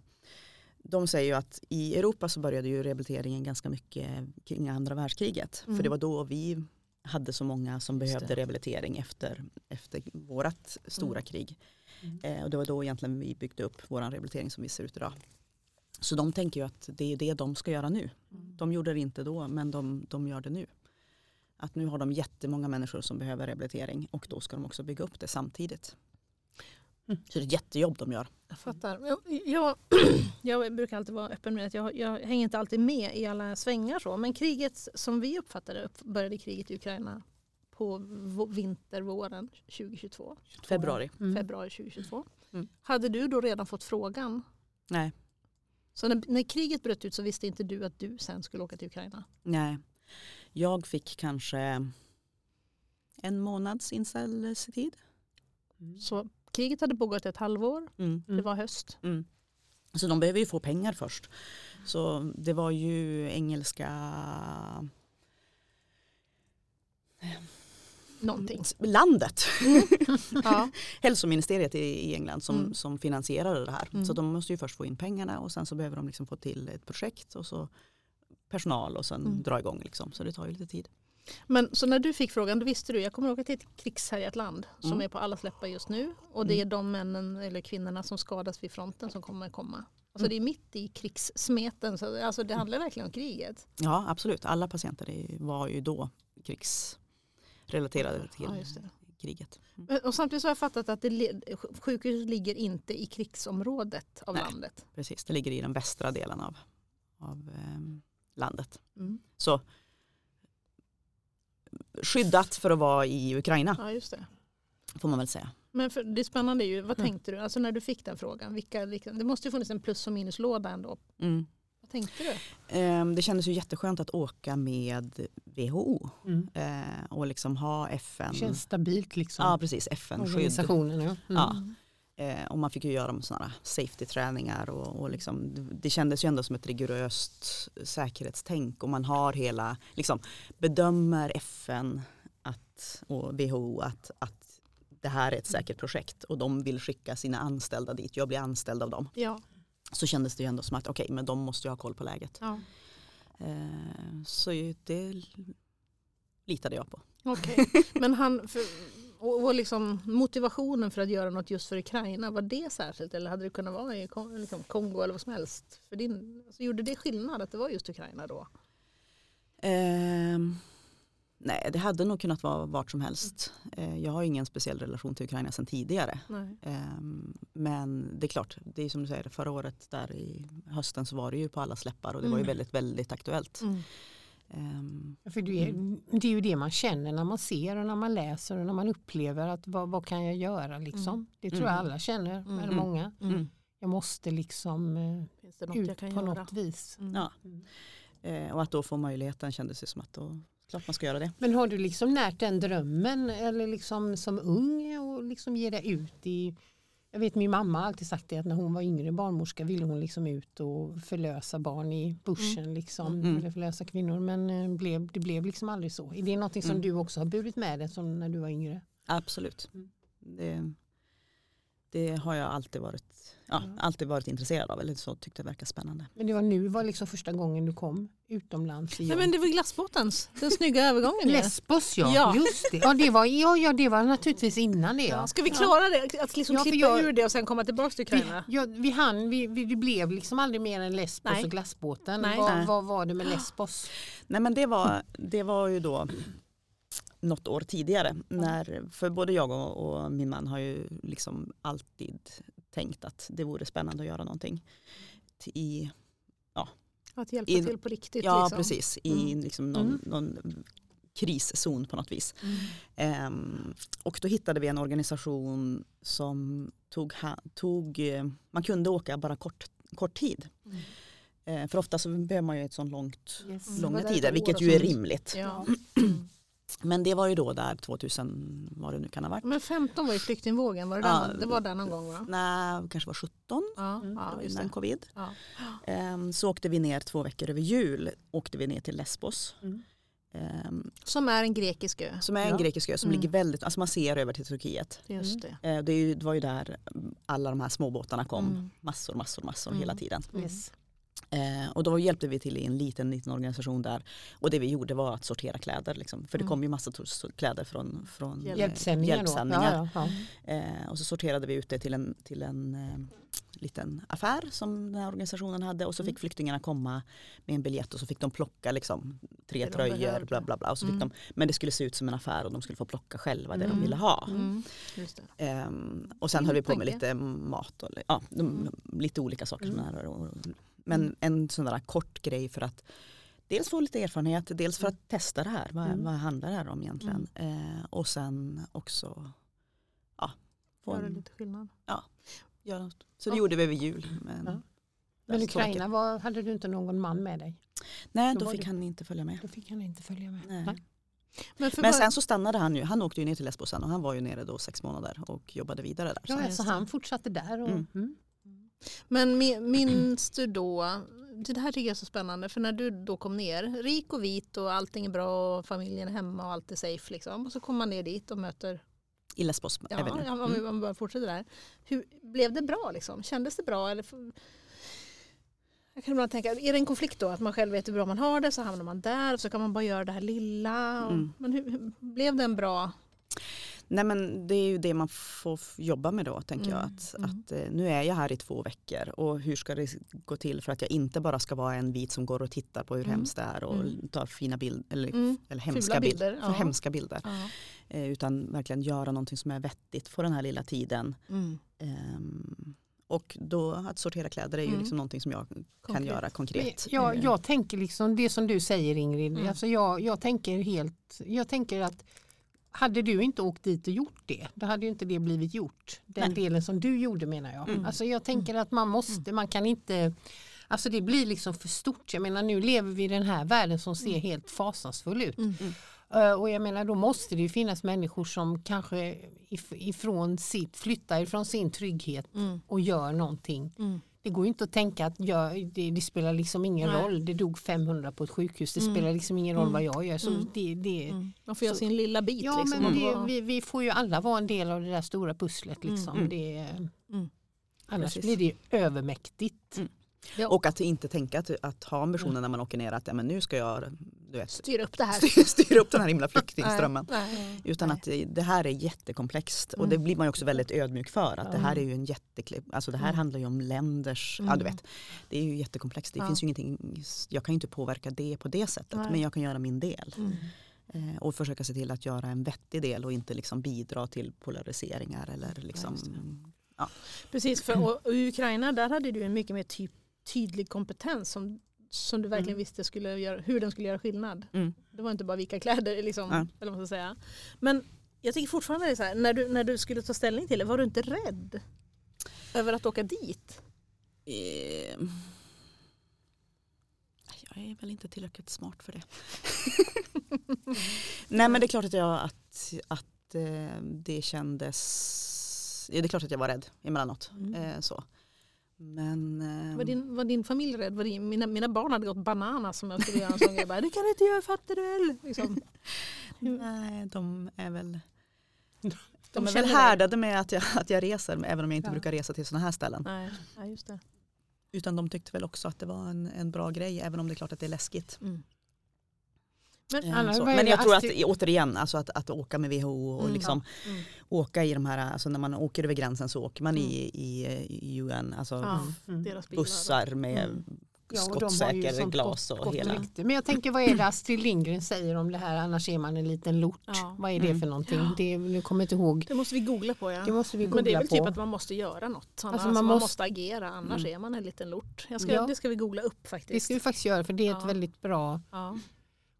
de säger ju att i Europa så började ju rehabiliteringen ganska mycket kring andra världskriget. Mm. För det var då vi hade så många som behövde rehabilitering efter, efter vårat stora Mm. krig. Mm. Eh, och det var då egentligen vi byggde upp vår rehabilitering som vi ser ut idag. Så de tänker ju att det är det de ska göra nu. De gjorde det inte då men de, de gör det nu. Att nu har de jättemånga människor som behöver rehabilitering och då ska de också bygga upp det samtidigt. Mm. Så det är ett jättejobb de gör. Jag fattar. Jag, jag, jag brukar alltid vara öppen med att jag, jag hänger inte alltid med i alla svängar. Så. Men kriget som vi uppfattade upp- började kriget i Ukraina på vintervåren 2022. Februari. Mm. Februari 2022. Mm. Hade du då redan fått frågan? Nej. Så när, när kriget bröt ut så visste inte du att du sen skulle åka till Ukraina? Nej. Jag fick kanske en månads inställelsetid. Mm. Så kriget hade pågått ett halvår. Mm. Det var höst. Mm. Så de behöver ju få pengar först. Så det var ju engelska Någonting. landet, Ja. hälsoministeriet i, England som, Mm. som finansierade det här. Mm. Så de måste ju först få in pengarna och sen så behöver de liksom få till ett projekt och så personal och sen Mm. dra igång. Liksom. Så det tar ju lite tid. Men så när du fick frågan, då visste du, jag kommer åka till ett krigshärjat land som Mm. är på allas läppar just nu. Och det är de männen eller kvinnorna som skadas vid fronten som kommer komma. Alltså Mm. det är mitt i krigssmeten, så alltså det handlar verkligen om kriget. Ja absolut, alla patienter var ju då krigsrelaterade till Ja, kriget. Mm. Och samtidigt så har jag fattat att det, sjukhuset ligger inte i krigsområdet av Nej. landet. Precis, det ligger i den västra delen av, av ehm, landet. Mm. Så skyddat för att vara i Ukraina Ja, just det. får man väl säga. Men för, det spännande är ju, vad Mm. tänkte du, alltså när du fick den frågan, vilka, det måste ju funnits en plus och minuslåda ändå. Mm. Vad tänkte du? Ehm, Det kändes ju jätteskönt att åka med WHO Mm. eh, och liksom ha FN. Det känns stabilt liksom. Ja precis, FN-skydd. Organisationen. Ja. Mm. Ja. Eh, och man fick ju göra sådana safety-träningar och, och liksom, det, det kändes ju ändå som ett rigoröst säkerhetstänk och man har hela, liksom bedömer FN att, och WHO att, att det här är ett säkert projekt och de vill skicka sina anställda dit, jag blir anställd av dem. Ja. Så kändes det ju ändå som att okej, men de måste ju ha koll på läget. ja. Eh, så det litade jag på. Okej. Men han, för, och, och liksom motivationen för att göra något just för Ukraina, var det särskilt eller hade det kunnat vara i liksom Kongo eller vad som helst? För din, alltså, gjorde det skillnad att det var just Ukraina då? Ehm, nej, det hade nog kunnat vara vart som helst. Eh, jag har ingen speciell relation till Ukraina sedan tidigare. Nej. Ehm, men det är klart, det är som du säger, förra året där i hösten så var det ju på alla släppar och det var ju Mm. väldigt, väldigt aktuellt. Mm. Ehm, För det, är, det är ju det man känner när man ser och när man läser och när man upplever att vad, vad kan jag göra liksom. Mm. Det tror Mm. jag alla känner, Mm. eller många. mm. Jag måste liksom eh, Finns det något jag ut kan på göra? något vis. Mm. Ja. Mm. Eh, och att då få möjligheten kändes det som att då, klart man ska göra det. Men har du liksom närt den drömmen eller liksom som ung och liksom ge dig ut i jag vet min mamma har alltid sagt det att när hon var yngre barnmorska ville hon liksom ut och förlösa barn i buschen liksom, Mm. eller förlösa kvinnor men eh, blev, det blev liksom aldrig så. Är det någonting som Mm. du också har burit med dig som när du var yngre? Absolut. Mm. Det, det har jag alltid varit, ja, Mm. alltid varit intresserad av. Eller så tyckte jag verkar spännande. Men det var nu var liksom första gången du kom utomlands Nej, men det var glassbåtens, den snygga övergången. Lesbos ja, Ja. just det. Ja det, var, ja, ja det var naturligtvis innan det. Ja. Ska vi klara det? Att liksom Ja, klippa jag- ur det och sen komma tillbaka till Vi, Ukraina? ja, vi, hann, vi, vi, det blev liksom aldrig mer än Lesbos Nej. och glassbåten. Nej. Vad, Nej. vad var det med Lesbos? Nej men det var, det var ju då något år tidigare. När, för både jag och, och min man har ju liksom alltid tänkt att det vore spännande att göra någonting. I, Att hjälpa I- till på riktigt. ja liksom. precis, i Mm. liksom någon, Mm. någon kriszon på något vis. Mm. Ehm, och då hittade vi en organisation som tog, tog eh, man kunde åka bara kort, kort tid. Mm. Eh, för ofta så behöver man ju ett sånt långt, Yes. Mm. långa det tider, vilket ju är rimligt. Ja. Men det var ju då där 2000, vad det nu kan ha varit. Men 15 var ju flyktingvågen, var det, Ja. den, det var där någon gång va? Nej, kanske var 17 Ja, Mm. ja innan det. covid. Ja. Ehm, så åkte vi ner två veckor över jul, åkte vi ner till Lesbos. Mm. Ehm, Som är en grekisk ö. som är en Ja. grekisk ö som Mm. ligger väldigt, alltså man ser över till Turkiet. Just det. Eh, det, ju, det var ju där alla de här småbåtarna kom, Mm. massor, massor, massor Mm. hela tiden. Yes. Eh, och då hjälpte vi till i en liten, liten organisation där. Och det vi gjorde var att sortera kläder. Liksom. För det Mm. kom ju massa kläder från, från eh, Hjälpsändningar, hjälpsändningar. Ja, ja, Eh, och så sorterade vi ut det till en, till en eh, liten affär som den här organisationen hade. Och så fick Mm. flyktingarna komma med en biljett och så fick de plocka liksom, tre Det de tröjor. behövde. Bla, bla, bla. Och så fick Mm. de, men det skulle se ut som en affär och de skulle få plocka själva det Mm. de ville ha. Mm. Just det. Ehm, och sen Mm, höll vi på med lite mat och ja, de, lite olika saker. Mm. Sådana här, och, men Mm. en sån där kort grej för att dels få lite erfarenhet, dels för att testa det här. Vad, Mm. vad handlar det här om egentligen? Eh, och sen också ja, få Gör det en, lite skillnad. göra något. Så det Ja. gjorde vi över jul. Men, Ja. Men så Ukraina, var, hade du inte någon man med dig? Nej, då då fick det- han inte följa med. Då fick han inte följa med. Nej. Nej. Men, Men sen så stannade han ju. Han åkte ju ner till Lesbos sen och han var ju nere då sex månader och jobbade vidare där. Ja, så det. han fortsatte där. Och, Mm. Mm. Men mi- minns du då, det här tycker jag är så spännande, för när du då kom ner, rik och vit och allting är bra och familjen är hemma och allt är safe liksom. Och så kommer man ner dit och möter, I Lesbos ja, även om Mm. vi vi bara fortsätter där. Hur, blev det bra liksom? Kändes det bra? Eller jag kan ibland tänka, är det en konflikt då? Att man själv vet hur bra man har det, så hamnar man där och så kan man bara göra det här lilla. Mm. Men hur, blev det en bra... Nej men det är ju det man får jobba med då tänker jag. Mm, Att, mm. att eh, nu är jag här i två veckor och hur ska det gå till för att jag inte bara ska vara en vit som går och tittar på hur Mm. hemskt det är och Mm. tar fina bilder eller, Mm. eller hemska bilder. bilder, ja. hemska bilder. Ja. Eh, utan verkligen göra någonting som är vettigt på den här lilla tiden. Ehm, och då att sortera kläder är ju Mm. liksom någonting som jag kan Konkret. göra Men konkret. Jag, Eh, jag tänker liksom det som du säger Ingrid, Mm. alltså jag, jag tänker helt, jag tänker att hade du inte åkt dit och gjort det, då hade ju inte det blivit gjort. Den Nej. delen som du gjorde menar jag. Mm. Alltså jag tänker att man måste, man kan inte Alltså det blir liksom för stort. Jag menar nu lever vi i den här världen som ser Mm. helt fasansfull ut. Mm. Eh, Och jag menar då måste det ju finnas människor som kanske if- ifrån sitt, flyttar ifrån sin trygghet Mm. och gör någonting. Mm. Det går ju inte att tänka att jag, det, det spelar liksom ingen Nej. roll. Det dog 500 på ett sjukhus. Det Mm. spelar liksom ingen roll Mm. vad jag gör. Så Mm. det, det, Mm. Man får göra sin lilla bit. Ja liksom, men det, vara- vi, vi får ju alla vara en del av det där stora pusslet. Liksom. Mm. Det, Mm. Annars Precis. blir det övermäktigt. Mm. Ja. Och att inte tänka att, att ha ambitionen när man åker ner att ja, men nu ska jag du vet, styra upp det här. styra, styra upp den här himla flyktingströmmen. Nej, nej. Utan Nej. att det, det här är jättekomplext och det Mm. blir man ju också väldigt ödmjuk för. Att det här är Mm. ju en jätteklipp, alltså det här Mm. handlar ju om länders, ja Mm. du vet. Det är ju jättekomplext, det Ja. finns ju ingenting, jag kan ju inte påverka det på det sättet men jag kan göra min del. Mm. Eh, och försöka se till att göra en vettig del och inte liksom bidra till polariseringar eller liksom just Precis, för och, och Ukraina där hade du en mycket mer ty, tydlig kompetens som, som du verkligen Mm. visste skulle göra, hur den skulle göra skillnad. Mm. Det var inte bara vika kläder liksom, Ja. eller vad man ska säga. Men jag tycker fortfarande det är så här, när du, när du skulle ta ställning till det, var du inte rädd över att åka dit? Eh, jag är väl inte tillräckligt smart för det. Nej men det är klart att jag att, att eh, det kändes, det är klart att jag var rädd emellanåt. Mm. Eh, så. Men Var din, var din familj rädd? Var din, mina, mina barn hade gått bananas som jag skulle göra en sån grej. Bara, Det kan du inte göra, fattar du väl? Liksom. nej, de är väl De de är väl härdade med att jag, att jag reser även om jag inte Ja. brukar resa till sådana här ställen. Nej, nej, just det. Utan de tyckte väl också att det var en, en bra grej även om det är klart att det är läskigt. Mm. Men, Eh, är Men det jag tror att återigen, alltså att, att åka med WHO och Mm. liksom mm. åka i de här, alltså när man åker över gränsen så åker man i, Mm. i, i UN, alltså Ja, Mm. bilar. bussar med Mm. Ja, skottsäker sånt glas och gott hela. rykte. Men jag tänker vad är det Astrid Lindgren säger om det här annars är man en liten lort. Ja. Vad är det Mm. för någonting? Det, nu kommer jag inte ihåg. Det måste vi googla på ja. Det måste vi googla Men det är väl på. typ att man måste göra något. Alltså Alltså, man, man man måste- måste agera annars Mm. är man en liten lort. Jag ska, Ja. Det ska vi googla upp det faktiskt. ska vi faktiskt göra för det är ett Ja. väldigt bra.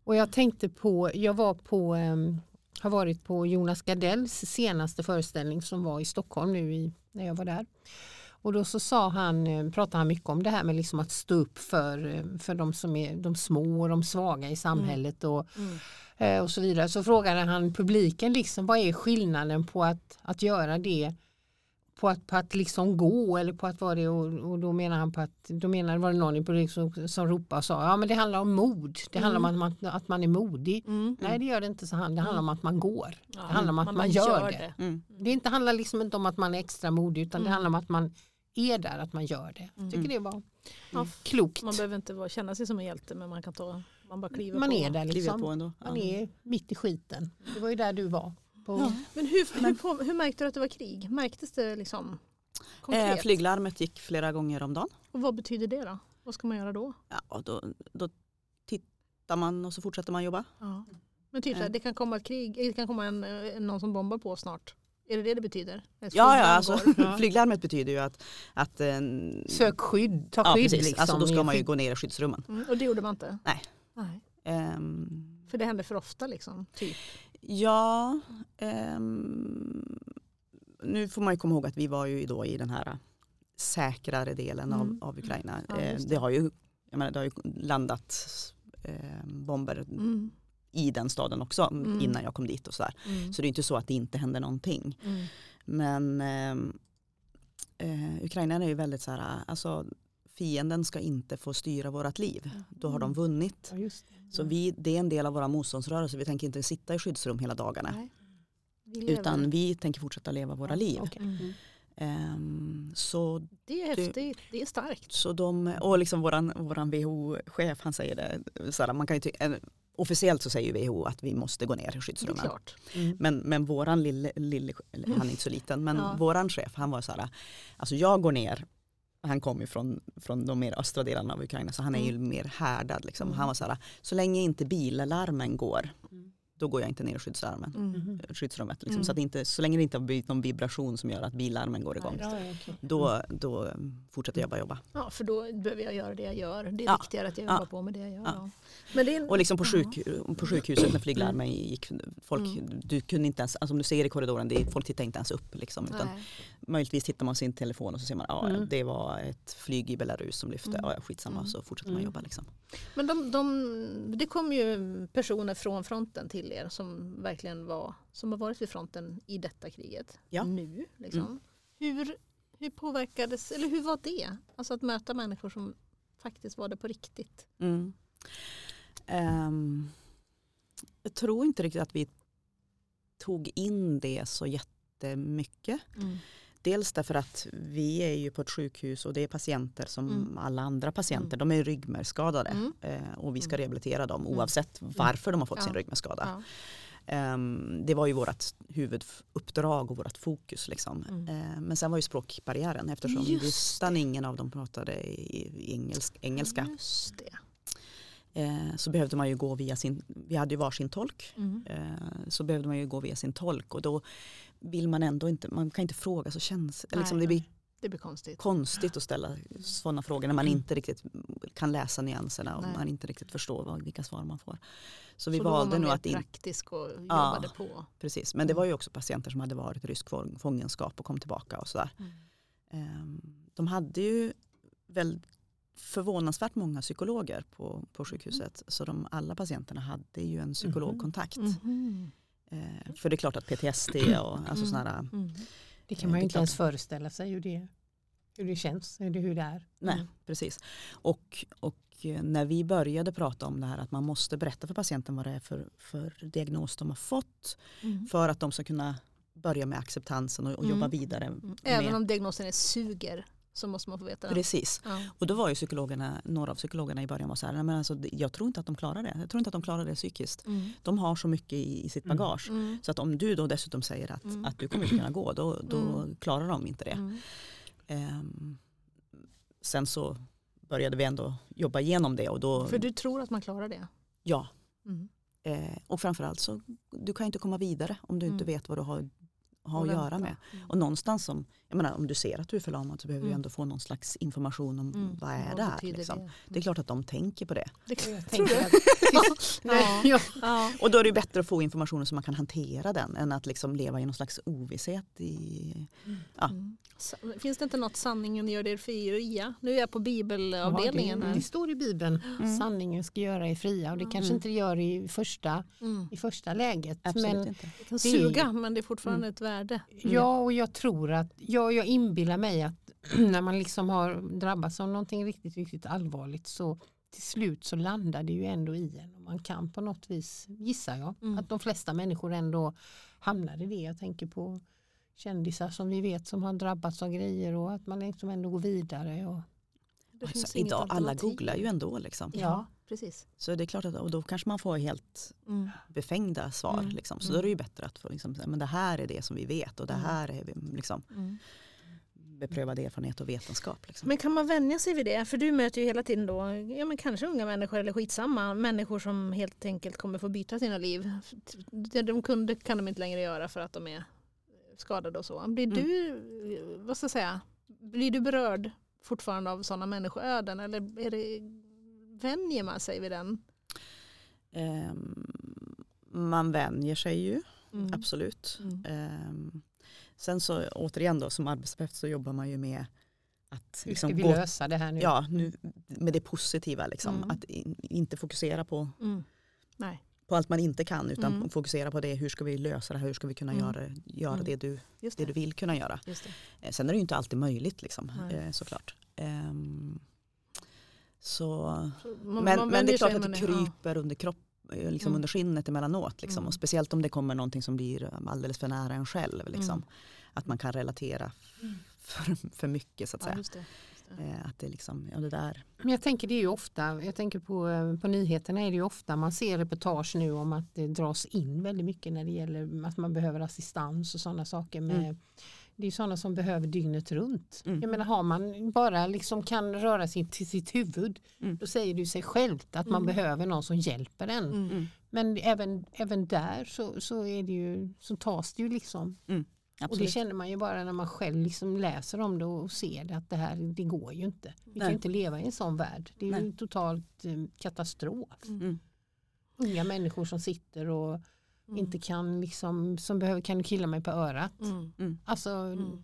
Och jag tänkte på, jag var på, ehm, har varit på Jonas Gardells senaste föreställning som var i Stockholm nu i, när jag var där. Och då så sa han, eh, pratade han mycket om det här med liksom att stå upp för, eh, för de som är de små och de svaga i samhället och, Mm. eh, och så vidare. Så frågade han publiken liksom, vad är skillnaden på att, att göra det på att, på att liksom gå eller på att vara det och, och då menar han på att då menar var det någon i publiken som, som ropade och sa ja men det handlar om mod. Det handlar om att man, att man är modig. Mm. Nej det gör det inte så han. Det handlar om att man går. Ja. Det handlar om att man, bara gör, det. Mm. Det inte handlar liksom inte om att man är extra modig utan det Mm. handlar om att man är där, att man gör det. Mm. Jag tycker det var Ja, klokt. Man behöver inte vara, känna sig som en hjälte men man kan ta, man bara kliver Man på. är där liksom. ändå. Man Ja. är mitt i skiten. Det var ju där du var. På, Ja. Men hur, hur, på, hur märkte du att det var krig? Märktes det liksom konkret? Eh, flyglarmet gick flera gånger om dagen. Och vad betyder det då? Vad ska man göra då? Ja, då, då tittar man och så fortsätter man jobba. Ja. Men typ så här, Ja. det kan komma ett krig, det kan komma en, eh, någon som bombar på snart. Är det det det betyder? Ett Ja, ja alltså. Ja. flyglarmet betyder ju att, att eh, Sök skydd, ta ja, skydd precis. liksom. alltså, då i ska man ju gå ner i skyddsrummen. Mm, och det gjorde man inte? Nej. Nej. Ehm, För det händer för ofta liksom? Typ. Ja, ehm, nu får man ju komma ihåg att vi var ju då i den här säkrare delen Mm. av, av Ukraina. Ja, Eh, just det. det. har ju, jag menar, det har ju landat eh, bomber Mm. i den staden också Mm. innan jag kom dit och sådär. Mm. Så det är inte så att det inte händer någonting. Mm. Men ehm, eh, Ukraina är ju väldigt så här, alltså fienden ska inte få styra vårt liv. Då har de vunnit. Ja, just det. Så vi, det är en del av våra motståndsrörelse. Vi tänker inte sitta i skyddsrum hela dagarna. Nej. Vi. Utan vi tänker fortsätta leva våra liv. Okej. Mm. Ehm, så, Det är häftigt, det är starkt. så de, och liksom våran, våran WHO-chef han säger det, så här, man kan ju ty- en- officiellt så säger WHO att vi måste gå ner i skyddsrummen. klart. Mm. Men, men våran lille, lille, han är inte så liten, men Ja. våran chef han var så här, alltså jag går ner, han kom ju från, från de mer östra delarna av Ukraina så han är ju mer härdad. Liksom. Mm. Han var så här, så länge inte billarmen går, då går jag inte ner i skyddsarmen, Mm. skyddsrummet. Liksom, Mm. så, att inte, så länge det inte har blivit någon vibration som gör att bilarmen går igång. Ja, okej. Då, då mm, fortsätter jag bara jobba. Ja, för då behöver jag göra det jag gör. Det är Ja. viktigare att jag Ja. jobbar på med det jag gör. Ja. Ja. Men det är, Och liksom på, Ja. sjuk, på sjukhuset när flyglarmen gick, folk, Mm. du kunde inte ens, alltså om du ser i korridoren, det, folk tittar inte ens upp. Liksom, utan Nej. Möjligtvis tittar man sin telefon och så ser man ja Mm. det var ett flyg i Belarus som lyfte, Mm. ja skitsamma Mm. så fortsätter man Mm. jobba. Liksom. Men de, de, det kom ju personer från fronten till er som verkligen var, som har varit vid fronten i detta kriget. Ja. Nu liksom. Mm. Hur, hur påverkades, eller hur var det? Alltså att möta människor som faktiskt var det på riktigt. Mm. Ehm, jag tror inte riktigt att vi tog in det så jättemycket. Dels därför att vi är ju på ett sjukhus och det är patienter som Mm. alla andra patienter. Mm. De är ryggmärgsskadade Mm. eh, och vi ska Mm. rehabilitera dem Mm. oavsett varför de har fått sin Ja. ryggmärgsskada. Ja. Ehm, det var ju vårt huvuduppdrag och vårt fokus. Liksom. Mm. Ehm, men sen var ju språkbarriären eftersom Just nästan ingen av dem pratade i, i engelsk, engelska. Just det. Eh, så behövde man ju gå via sin, vi hade ju varsin tolk. Mm. Så behövde man ju gå via sin tolk och då vill man ändå inte, man kan inte fråga så känns Nej, liksom, det blir Det blir konstigt. konstigt att ställa sådana frågor när man Mm. inte riktigt kan läsa nyanserna och Nej. man inte riktigt förstår vad, vilka svar man får. Så vi Så valde nog att in, praktisk och Ja. jobbade på. precis, men det Mm. var ju också patienter som hade varit i rysk fång- fångenskap och kom tillbaka och sådär. Ehm, De hade ju väl förvånansvärt många psykologer på, på sjukhuset så de, alla patienterna hade ju en psykologkontakt. Mhm. Eh, för det är klart att PTSD och alltså Mm. sådana här, Mm. Det kan Eh, man ju inte ens föreställa sig hur det, hur det känns, eller hur det är. nej Mm. precis. Och, och eh, när vi började prata om det här att man måste berätta för patienten vad det är för, för diagnos de har fått Mm. för att de ska kunna börja med acceptansen och, och Mm. jobba vidare. Mm. Även med, om diagnosen är suger så måste man få veta den. Precis. Ja. Och då var ju psykologerna, några av psykologerna i början var så här, "Nej, men alltså, jag tror inte att de klarar det. Jag tror inte att de klarar det psykiskt. Mm. De har så mycket i, i sitt Mm. bagage. Mm. Så att om du då dessutom säger att, Mm. att du kommer inte kunna gå, då, då Mm. klarar de inte det. Mm. Ehm, sen så började vi ändå jobba igenom det och då, För du tror att man klarar det? ja. Mm. Eh, och framförallt så, du kan inte komma vidare om du inte vet vad du har, har att göra med. Mm. Och någonstans som, jag menar om du ser att du är förlamad så behöver du Mm. ändå få någon slags information om Mm. vad är det här. Liksom. det? Det är klart att de tänker på det. Det kan- Jag Tror tänker du? att, Ja. ja. Ja. Och då är det ju bättre att få informationen så man kan hantera den än att liksom leva i någon slags ovisshet. I, Ja. Mm. Finns det inte något sanningen gör er fria? Nu är jag på bibelavdelningen Ja, det, här. det står i Bibeln, Mm. sanningen ska göra er fria och det kanske Mm. inte det gör i första, Mm. i första läget. absolut Men inte. Det kan suga men det är fortfarande ett värde. Ja, och jag tror att, ja, jag inbillar mig att när man liksom har drabbats av någonting riktigt, riktigt allvarligt så till slut så landar det ju ändå i en och man kan på något vis, gissar jag, Mm. att de flesta människor ändå hamnar i det. Jag tänker på kändisar som vi vet som har drabbats av grejer och att man liksom ändå går vidare. Och, Alltså, idag, alla googlar ju ändå. Liksom. Ja. Precis. Så det är klart att och då kanske man får helt Mm. befängda svar. Mm. Liksom. Så Mm. då är det ju bättre att få liksom, men det här är det som vi vet och det Mm. här är vi, liksom, Mm. beprövad erfarenhet och vetenskap. Liksom. Men kan man vänja sig vid det? För du möter ju hela tiden då, ja men kanske unga människor eller skitsamma, människor som helt enkelt kommer få byta sina liv. Det de kunde kan de inte längre göra för att de är skadade och så. Blir Mm. du, vad ska jag säga, blir du berörd fortfarande av sådana människoöden eller är det, vänjer man sig vid den? Ehm, man vänjer sig ju, Mm. absolut. Mm. Ehm, sen så återigen då som arbetsterapeut så jobbar man ju med att hur liksom ska vi gå, lösa det här nu? ja, nu, med det positiva. Liksom. Mm. Att in, inte fokusera på, Mm. Nej. på allt man inte kan utan Mm. fokusera på det. Hur ska vi lösa det här? Hur ska vi kunna Mm. göra, göra det, du, det det. du vill kunna göra? Eh, Sen är det ju inte alltid möjligt liksom, Nej. eh, såklart. Ehm, så, man- men, man men det är klart att det ja. kryper under, kropp, eh, liksom Mm. under skinnet emellanåt. Liksom. Mm. Och speciellt om det kommer någonting som blir alldeles för nära en själv. Liksom. Mm. Att man kan relatera Mm. för, för mycket så att Ja, säga. just det. Just det. Eh, Att det liksom, ja det där. Men jag tänker det är ju ofta, jag tänker på, eh, på nyheterna är det ju ofta man ser reportage nu om att det dras in väldigt mycket när det gäller att man behöver assistans och sådana saker. Med, Mm. Det är ju sådana som behöver dygnet runt. Mm. Jag menar har man bara liksom kan röra sig till sitt huvud Mm. då säger det ju sig självt att man Mm. behöver någon som hjälper en. Mm. Mm. Men även, även där så, så, är det ju, så tas det ju liksom. Och det känner man ju bara när man själv liksom läser om det och ser det att det här det går ju inte. Vi kan Nej. ju inte leva i en sån värld. Det är ju Nej. totalt eh, katastrof. Mm. Unga människor som sitter och Mm. inte kan liksom, som behöver, kan du killa mig på örat? Mm. Alltså, Mm.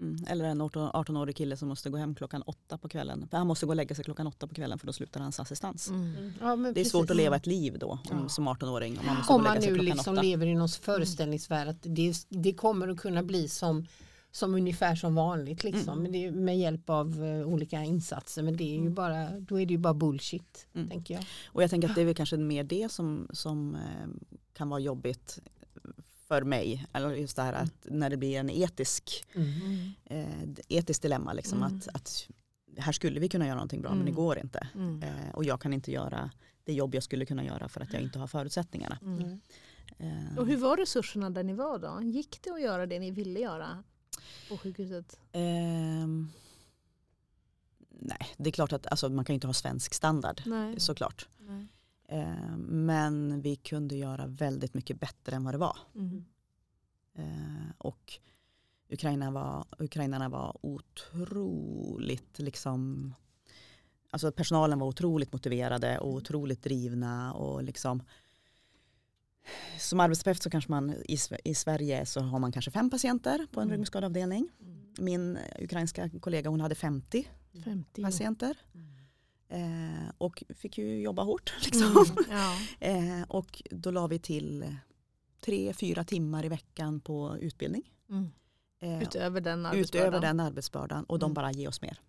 Mm. Eller en 18 18-årig kille som måste gå hem klockan åtta på kvällen. För han måste gå och lägga sig klockan åtta på kvällen för då slutar hans assistans. Mm. ja, men Det är precis. svårt att leva ett liv då om, Ja. som 18-åring. Om man, måste Om gå och man lägga sig nu liksom åtta. lever i någon föreställningsvärld att det, det kommer att kunna bli som, som ungefär som vanligt liksom. Mm. Det med hjälp av eh, olika insatser men det är ju Mm. bara, då är det ju bara bullshit Mm. tänker jag. Och jag tänker att det är väl kanske mer det som, som eh, kan vara jobbigt för mig. Eller just det här att när det blir en etisk, Mm. eh, etiskt dilemma. Liksom, Mm. att, att här skulle vi kunna göra någonting bra men det Mm. går inte. Mm. Eh, och jag kan inte göra det jobb jag skulle kunna göra för att jag inte har förutsättningarna. Mm. Eh, Och hur var resurserna där ni var då? Gick det att göra det ni ville göra på sjukhuset? ehm, nej, det är klart att alltså, man kan inte ha svensk standard Nej. såklart. Nej. Eh, men vi kunde göra väldigt mycket bättre än vad det var. Mm. Eh, och Ukraina var, ukrainarna var otroligt liksom Alltså personalen var otroligt motiverade och otroligt drivna och liksom som arbetsterapeut så kanske man i, i Sverige så har man kanske fem patienter på en Mm. ryggskadeavdelning. Mm. Min ukrainska kollega hon hade 50 50 patienter Mm. eh, och fick ju jobba hårt. Liksom. Mm. Ja. Eh, och då la vi till tre, fyra timmar i veckan på utbildning. Mm. Eh, Utöver den utöver den arbetsbördan och de Mm. bara ge oss mer.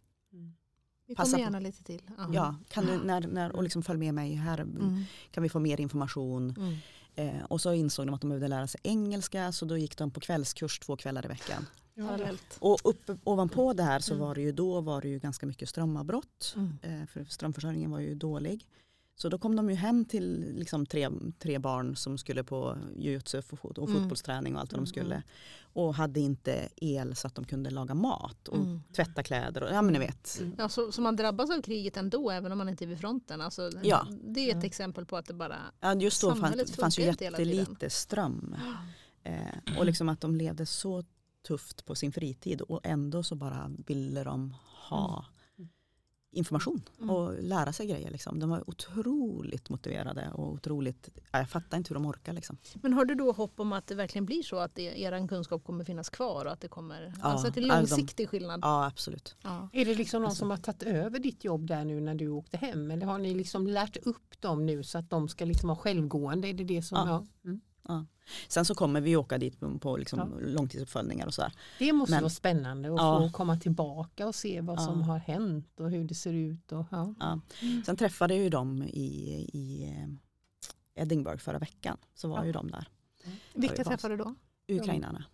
Vi passa kommer på. gärna lite till. Ja. Ja, kan du, när, när, och liksom följ med mig här Mm. kan vi få mer information. Eh, och så insåg de att de behövde lära sig engelska så då gick de på kvällskurs två kvällar i veckan. Parallellt. Och upp, ovanpå det här så Mm. var det ju då var det ju ganska mycket strömavbrott. Mm. Eh, för strömförsörjningen var ju dålig. Så då kom de ju hem till liksom tre, tre barn som skulle på jujutsu och fot- och Mm. fotbollsträning och allt vad Mm. de skulle. Och hade inte el så att de kunde laga mat och Mm. tvätta kläder. Och, ja men ni vet. Mm. Ja, så, så man drabbas av kriget ändå även om man inte är vid fronten. Alltså, Ja. Det är ett Ja. exempel på att det bara... Ja, just då fanns, fanns ju jättelite ström. Eh, och liksom att de levde så tufft på sin fritid och ändå så bara ville de ha Mm. Information Mm. och lära sig grejer. Liksom. De var otroligt motiverade och otroligt, ja, jag fattar inte hur de orkar. Liksom. Men har du då hopp om att det verkligen blir så att det, er kunskap kommer finnas kvar och att det kommer... Ja, alltså att det är långsiktig skillnad? Ja absolut. Ja. Är det liksom någon Alltså- som har tagit över ditt jobb där nu när du åkte hem eller har ni liksom lärt upp dem nu så att de ska liksom vara självgående? Är det det som, Ja. ja. Mm. Sen så kommer vi åka dit på, liksom Ja. långtidsuppföljningar och sådär. Det måste Men- vara spännande att Ja. få komma tillbaka och se vad Ja. som har hänt och hur det ser ut. Och, ja. Ja. Sen träffade jag ju dem i, i eh, Edinburgh förra veckan. Så var Ja. ju de där, Vilka träffar du då? ukrainarna.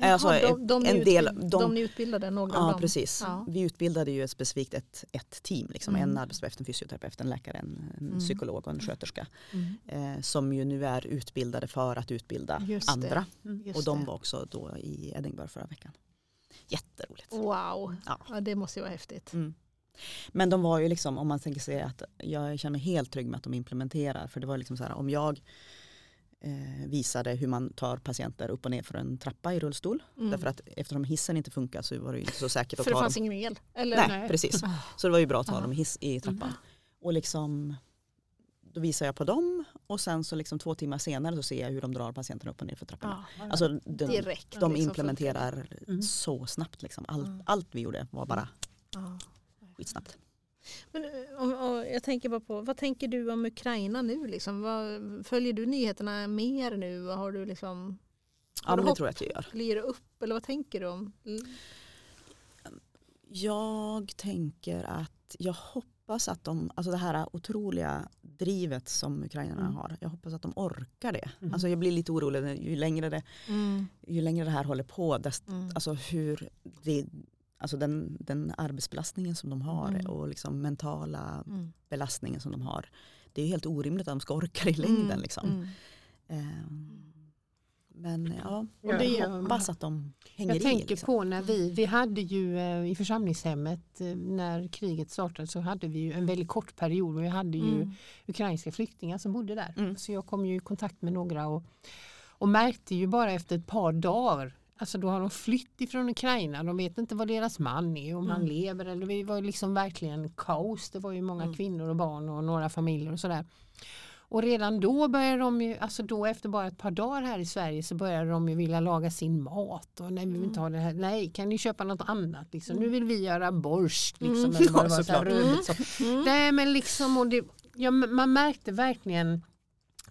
Jaha, Alltså, de, de, en del- de- de ni utbildade, några av Ja dem? precis. Ja. Vi utbildade ju specifikt ett, ett team. Liksom. Mm. En arbetsterapeut, en fysioterapeut, en läkare, en, en Mm. psykolog och en sköterska. Mm. Eh, som ju nu är utbildade för att utbilda Just andra. Just Och de det. var också då i Edinburgh förra veckan. Jätteroligt. Wow, Ja. ja, det måste ju vara häftigt. Mm. Men de var ju liksom, om man tänker sig att jag känner mig helt trygg med att de implementerar. För det var liksom så här, om jag visade hur man tar patienter upp och ner för en trappa i rullstol. Mm. Därför att eftersom hissen inte funkar så var det inte så säkert att För det ta fanns dem. ingen el? Eller? Nej, Nej. precis. Ah. Så det var ju bra att ta Ja. dem hiss, i trappan. Och liksom, då visar jag på dem och sen så liksom två timmar senare så ser jag hur de drar patienten upp och ner för trapporna. Ja, Alltså de, direkt. de liksom implementerar Mm. så snabbt. Liksom. Allt, Mm. allt vi gjorde var bara Ja. skitsnabbt. Men, eh, om, om, jag tänker bara på, vad tänker du om Ukraina nu? Liksom? Vad, följer du nyheterna mer nu? Vad Har du liksom, Ja Har men det hopp? tror jag att jag gör. ger du upp eller vad tänker du om? Jag tänker att jag hoppas att de, alltså det här otroliga drivet som ukrainarna Mm. har, jag hoppas att de orkar det. Mm. Alltså jag blir lite orolig ju längre det, ju längre det här håller på, desto Mm. alltså hur det, alltså den, den arbetsbelastningen som de har Mm. och liksom mentala Mm. belastningen som de har. Det är helt orimligt att de ska orka i längden. Mm. Liksom. Mm. Ehm, men ja, Och det- det hoppas att de hänger Jag i. tänker liksom. på när vi, vi hade ju eh, i församlingshemmet eh, när kriget startade så hade vi ju en väldigt kort period och vi hade ju Mm. ukrainska flyktingar som bodde där. Mm. Så jag kom ju i kontakt med några och, och märkte ju bara efter ett par dagar Alltså då har de flytt ifrån Ukraina, de vet inte vad deras man är, om han Mm. lever eller det var liksom verkligen kaos. Det var ju många Mm. kvinnor och barn och några familjer och sådär. Och redan då började de ju, alltså då efter bara ett par dagar här i Sverige så började de ju vilja laga sin mat. Och nej, vi vill inte ha det här. nej kan ni köpa något annat? Liksom. Nu vill vi göra borscht. Liksom, Mm. eller vad det Ja, var, så här. Mm. Nej men liksom, och det, ja, man märkte verkligen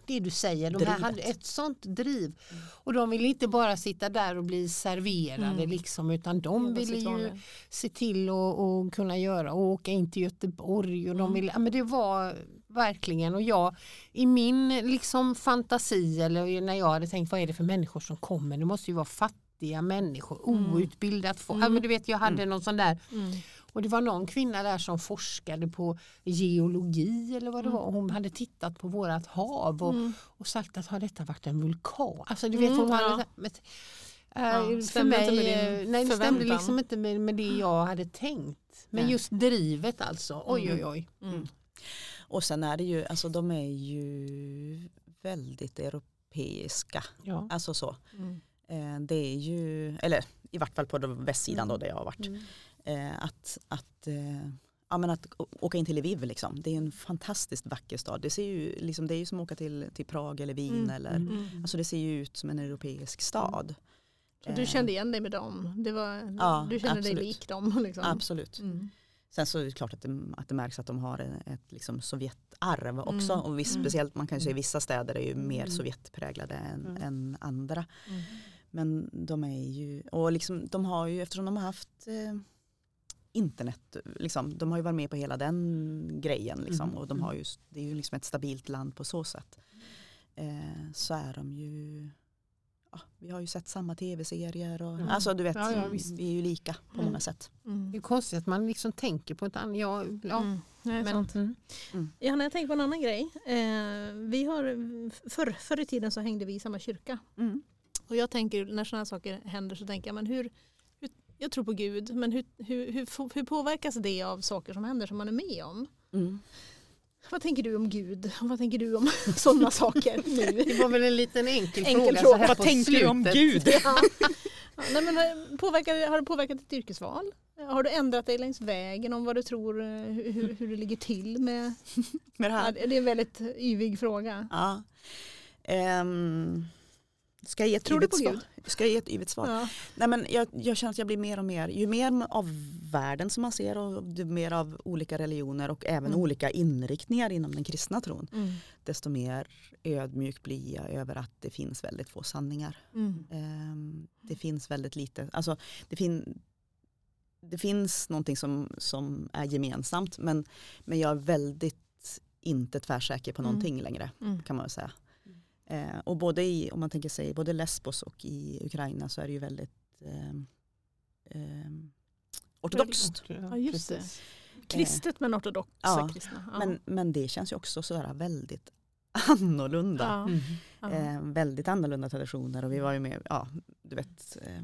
det du säger, de här hade ett sånt driv. Och de ville inte bara sitta där och bli serverade Mm. liksom, utan de ville ju se till att och kunna göra och åka in till Göteborg. Och de Mm. ville, ja, men det var verkligen och jag i min liksom fantasi eller när jag hade tänkt vad är det för människor som kommer, det måste ju vara fattiga människor, Mm. outbildat folk. Ja, Mm. men du vet jag hade någon sån där Mm. Och det var någon kvinna där som forskade på geologi eller vad det Mm. var. Hon hade tittat på vårat hav och, Mm. och sagt att har detta varit en vulkan? Alltså du vet Mm, hon hade, ja. Ja, inte mig, med din eh, nej det stämde liksom inte med, med det jag hade tänkt. Men Nej. just drivet alltså, oj oj oj. Mm. Och sen är det ju, alltså de är ju väldigt europeiska. Ja. Alltså så. Mm. Eh, det är ju, eller i vart fall på västsidan då Mm. där jag har varit. Mm. Eh, att, att, eh, ja, men att åka in till Lviv liksom. Det är en fantastiskt vacker stad. Det, ser ju, liksom, det är ju som att åka till, till Prag eller Wien. Mm. Eller, Mm. Alltså det ser ju ut som en europeisk stad. Så du Eh, kände igen dig med dem? Det var, Ja, du kände absolut. dig lik dem? Liksom. Absolut. Mm. Sen så är det klart att det, att det märks att de har ett liksom Sovjetarv också. Mm. Och viss, Mm. speciellt man kan ju säga vissa städer är ju mer Mm. Sovjetpräglade än, Mm. än andra. Mm. Men de är ju, och liksom, de har ju eftersom de har haft eh, internet, liksom, de har ju varit med på hela den grejen. Liksom, Mm. och de har ju, det är ju liksom ett stabilt land på så sätt. Eh, så är de ju, ja, vi har ju sett samma tv-serier och Mm. alltså du vet, Ja, ja, vi är ju lika på Mm. många sätt. Mm. Det är konstigt att man liksom tänker på ett annat. Ja, ja, Mm. Nej, men, sant. mm. Johanna, jag tänker på en annan grej. Eh, vi har, förr, förr i tiden så hängde vi i samma kyrka. Mm. Och jag tänker när sådana saker händer så tänker jag men hur jag tror på Gud men hur, hur, hur, hur påverkas det av saker som händer som man är med om? Mm. Vad tänker du om Gud? Vad tänker du om sådana saker nu? Det var väl en liten enkel, Enkel fråga. fråga. Så här Vad på tänker du om slutet. Gud? Ja. Ja, nej, men, påverkar, har det påverkat ditt yrkesval? Har du ändrat dig längs vägen om vad du tror, eh, hur, hur, det ligger till med? Med det Ja, här. det är en väldigt yvig fråga. Ja. Ehm, ska jag ge ett Tror du på? Gud? Ska jag ge ett yvigt svar? Ja. Nej, men jag, jag känner att jag blir mer och mer, ju mer av världen som man ser och mer av olika religioner och även Mm. olika inriktningar inom den kristna tron, Mm. desto mer ödmjuk blir jag över att det finns väldigt få sanningar. Mm. Ehm, det finns väldigt lite, alltså det, fin, det finns någonting som, som är gemensamt men, men jag är väldigt inte tvärsäker på Mm. någonting längre Mm. kan man väl säga. Eh, och både i, om man tänker sig, både Lesbos och i Ukraina så är det ju väldigt eh, eh, ortodoxt. Ja, just det. precis. Kristet men ortodoxa Ja, kristna. Ja. Men, men det känns ju också sådär väldigt annorlunda. ja. Mm. Eh, väldigt annorlunda traditioner och vi var ju med, ja du vet. Eh,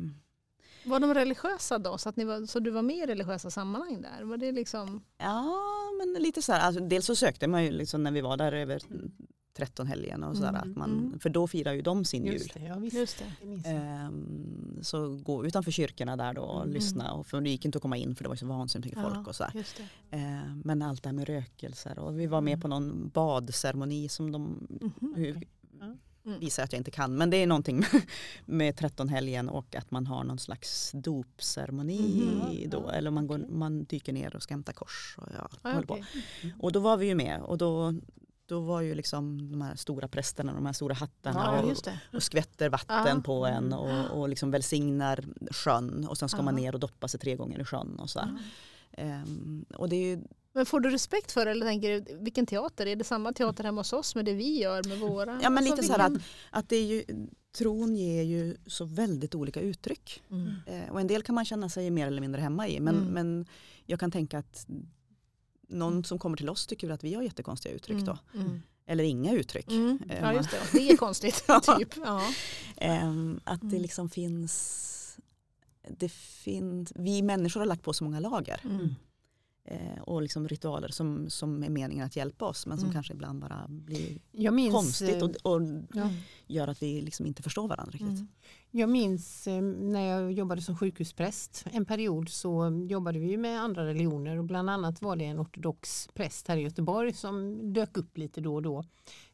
Var de religiösa då? Så, att ni var, så du var med i religiösa sammanhang där? Var det liksom... ja men lite så här, alltså, dels så sökte man ju liksom när vi var där över 13 helgen och sådär Mm, att man, mm. för då firar ju de sin jul. Det, ja. Just det. Ehm, så gå utanför kyrkorna där då och Mm. lyssna. Och för det gick inte att komma in för det var så vansinnigt mycket folk och sådär. just det. Ehm, men allt det här med rökelser och vi var med Mm. på någon badceremoni som de Mhm. hur. Ja. Mm. visar att jag inte kan. Men det är någonting med 13 helgen och att man har någon slags dopceremoni Mhm. då. Ja, Eller man, går, man dyker ner och ska hämta kors. Och ja, Ja, håller på. okej. och då var vi ju med och då, då var ju liksom de här stora prästerna, de här stora hattarna Ja, och, och skvätter vatten Ja. på en och, och liksom välsignar sjön och sen ska man Ja. ner och doppa sig tre gånger i sjön och sådär. Ja. Ehm, och det är ju, Men får du respekt för det eller tänker du, vilken teater? Är det samma teater hemma hos oss med det vi gör med våra? ja men Alltså, lite så här att, att det är ju, tron ger ju så väldigt olika uttryck. Mm. Eh, och en del kan man känna sig mer eller mindre hemma i men, Mm. men jag kan tänka att någon som kommer till oss tycker att vi har jättekonstiga uttryck då. Mm. eller inga uttryck. Mm. Eh, Ja just det, det är konstigt. Typ. ja. Ehm, att det Mm. liksom finns, det finns, vi människor har lagt på så många lager Mm. Och liksom ritualer som, som är meningen att hjälpa oss men som Mm. kanske ibland bara blir minns, konstigt eh, och, och ja. gör att vi liksom inte förstår varandra riktigt. Mm. Jag minns eh, när jag jobbade som sjukhuspräst en period så jobbade vi med andra religioner och bland annat var det en ortodox präst här i Göteborg som dök upp lite då och då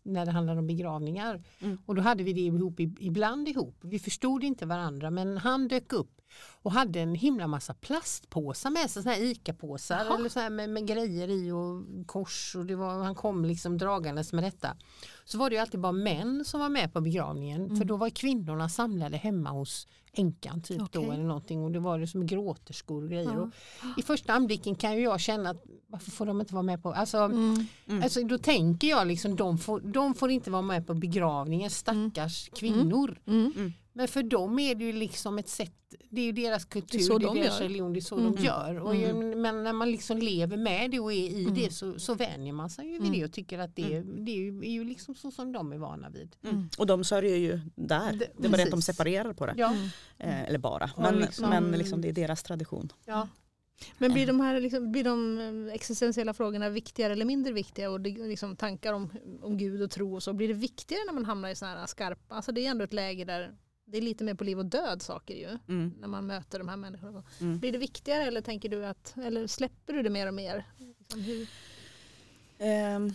när det handlade om begravningar. Mm. Och då hade vi det ihop, ibland ihop. Vi förstod inte varandra men han dök upp och hade en himla massa plastpåsar med sig, såna här ICA-påsar eller så med, med grejer i och kors och det var, han kom liksom dragandes med detta. Så var det ju alltid bara män som var med på begravningen Mm. för då var kvinnorna samlade hemma hos änkan typ då Okej. eller någonting och det var det som gråterskor och grejer. Ja. Och I första anblicken kan ju jag känna att varför får de inte vara med på, alltså, Mm. Mm. alltså då tänker jag liksom de får, de får inte vara med på begravningen, stackars kvinnor. Mm. Men för dem är det ju liksom ett sätt, det är ju deras kultur, Det är så det är de deras gör. religion, det är så Mm. de gör. Och ju, men när man liksom lever med det och är i Mm. det så, så vänjer man sig ju vid Mm. det och tycker att det, det är, ju, är ju liksom så som de är vana vid. Mm. Och de sörjer ju där. Det- Det, är bara det att de separerar på det. Ja, Mm. Eh, eller bara, men, liksom- men liksom det är deras tradition. ja. Men blir de här liksom, blir de eh, existentiella frågorna viktigare eller mindre viktiga och det, liksom, tankar om, om Gud och tro och så, blir det viktigare när man hamnar i sådana här skarpa, alltså det är ändå ett läge där det är lite mer på liv och död saker ju, Mm. när man möter de här människorna. Mm. Blir det viktigare eller tänker du att, eller släpper du det mer och mer? Liksom, hur? Ehm.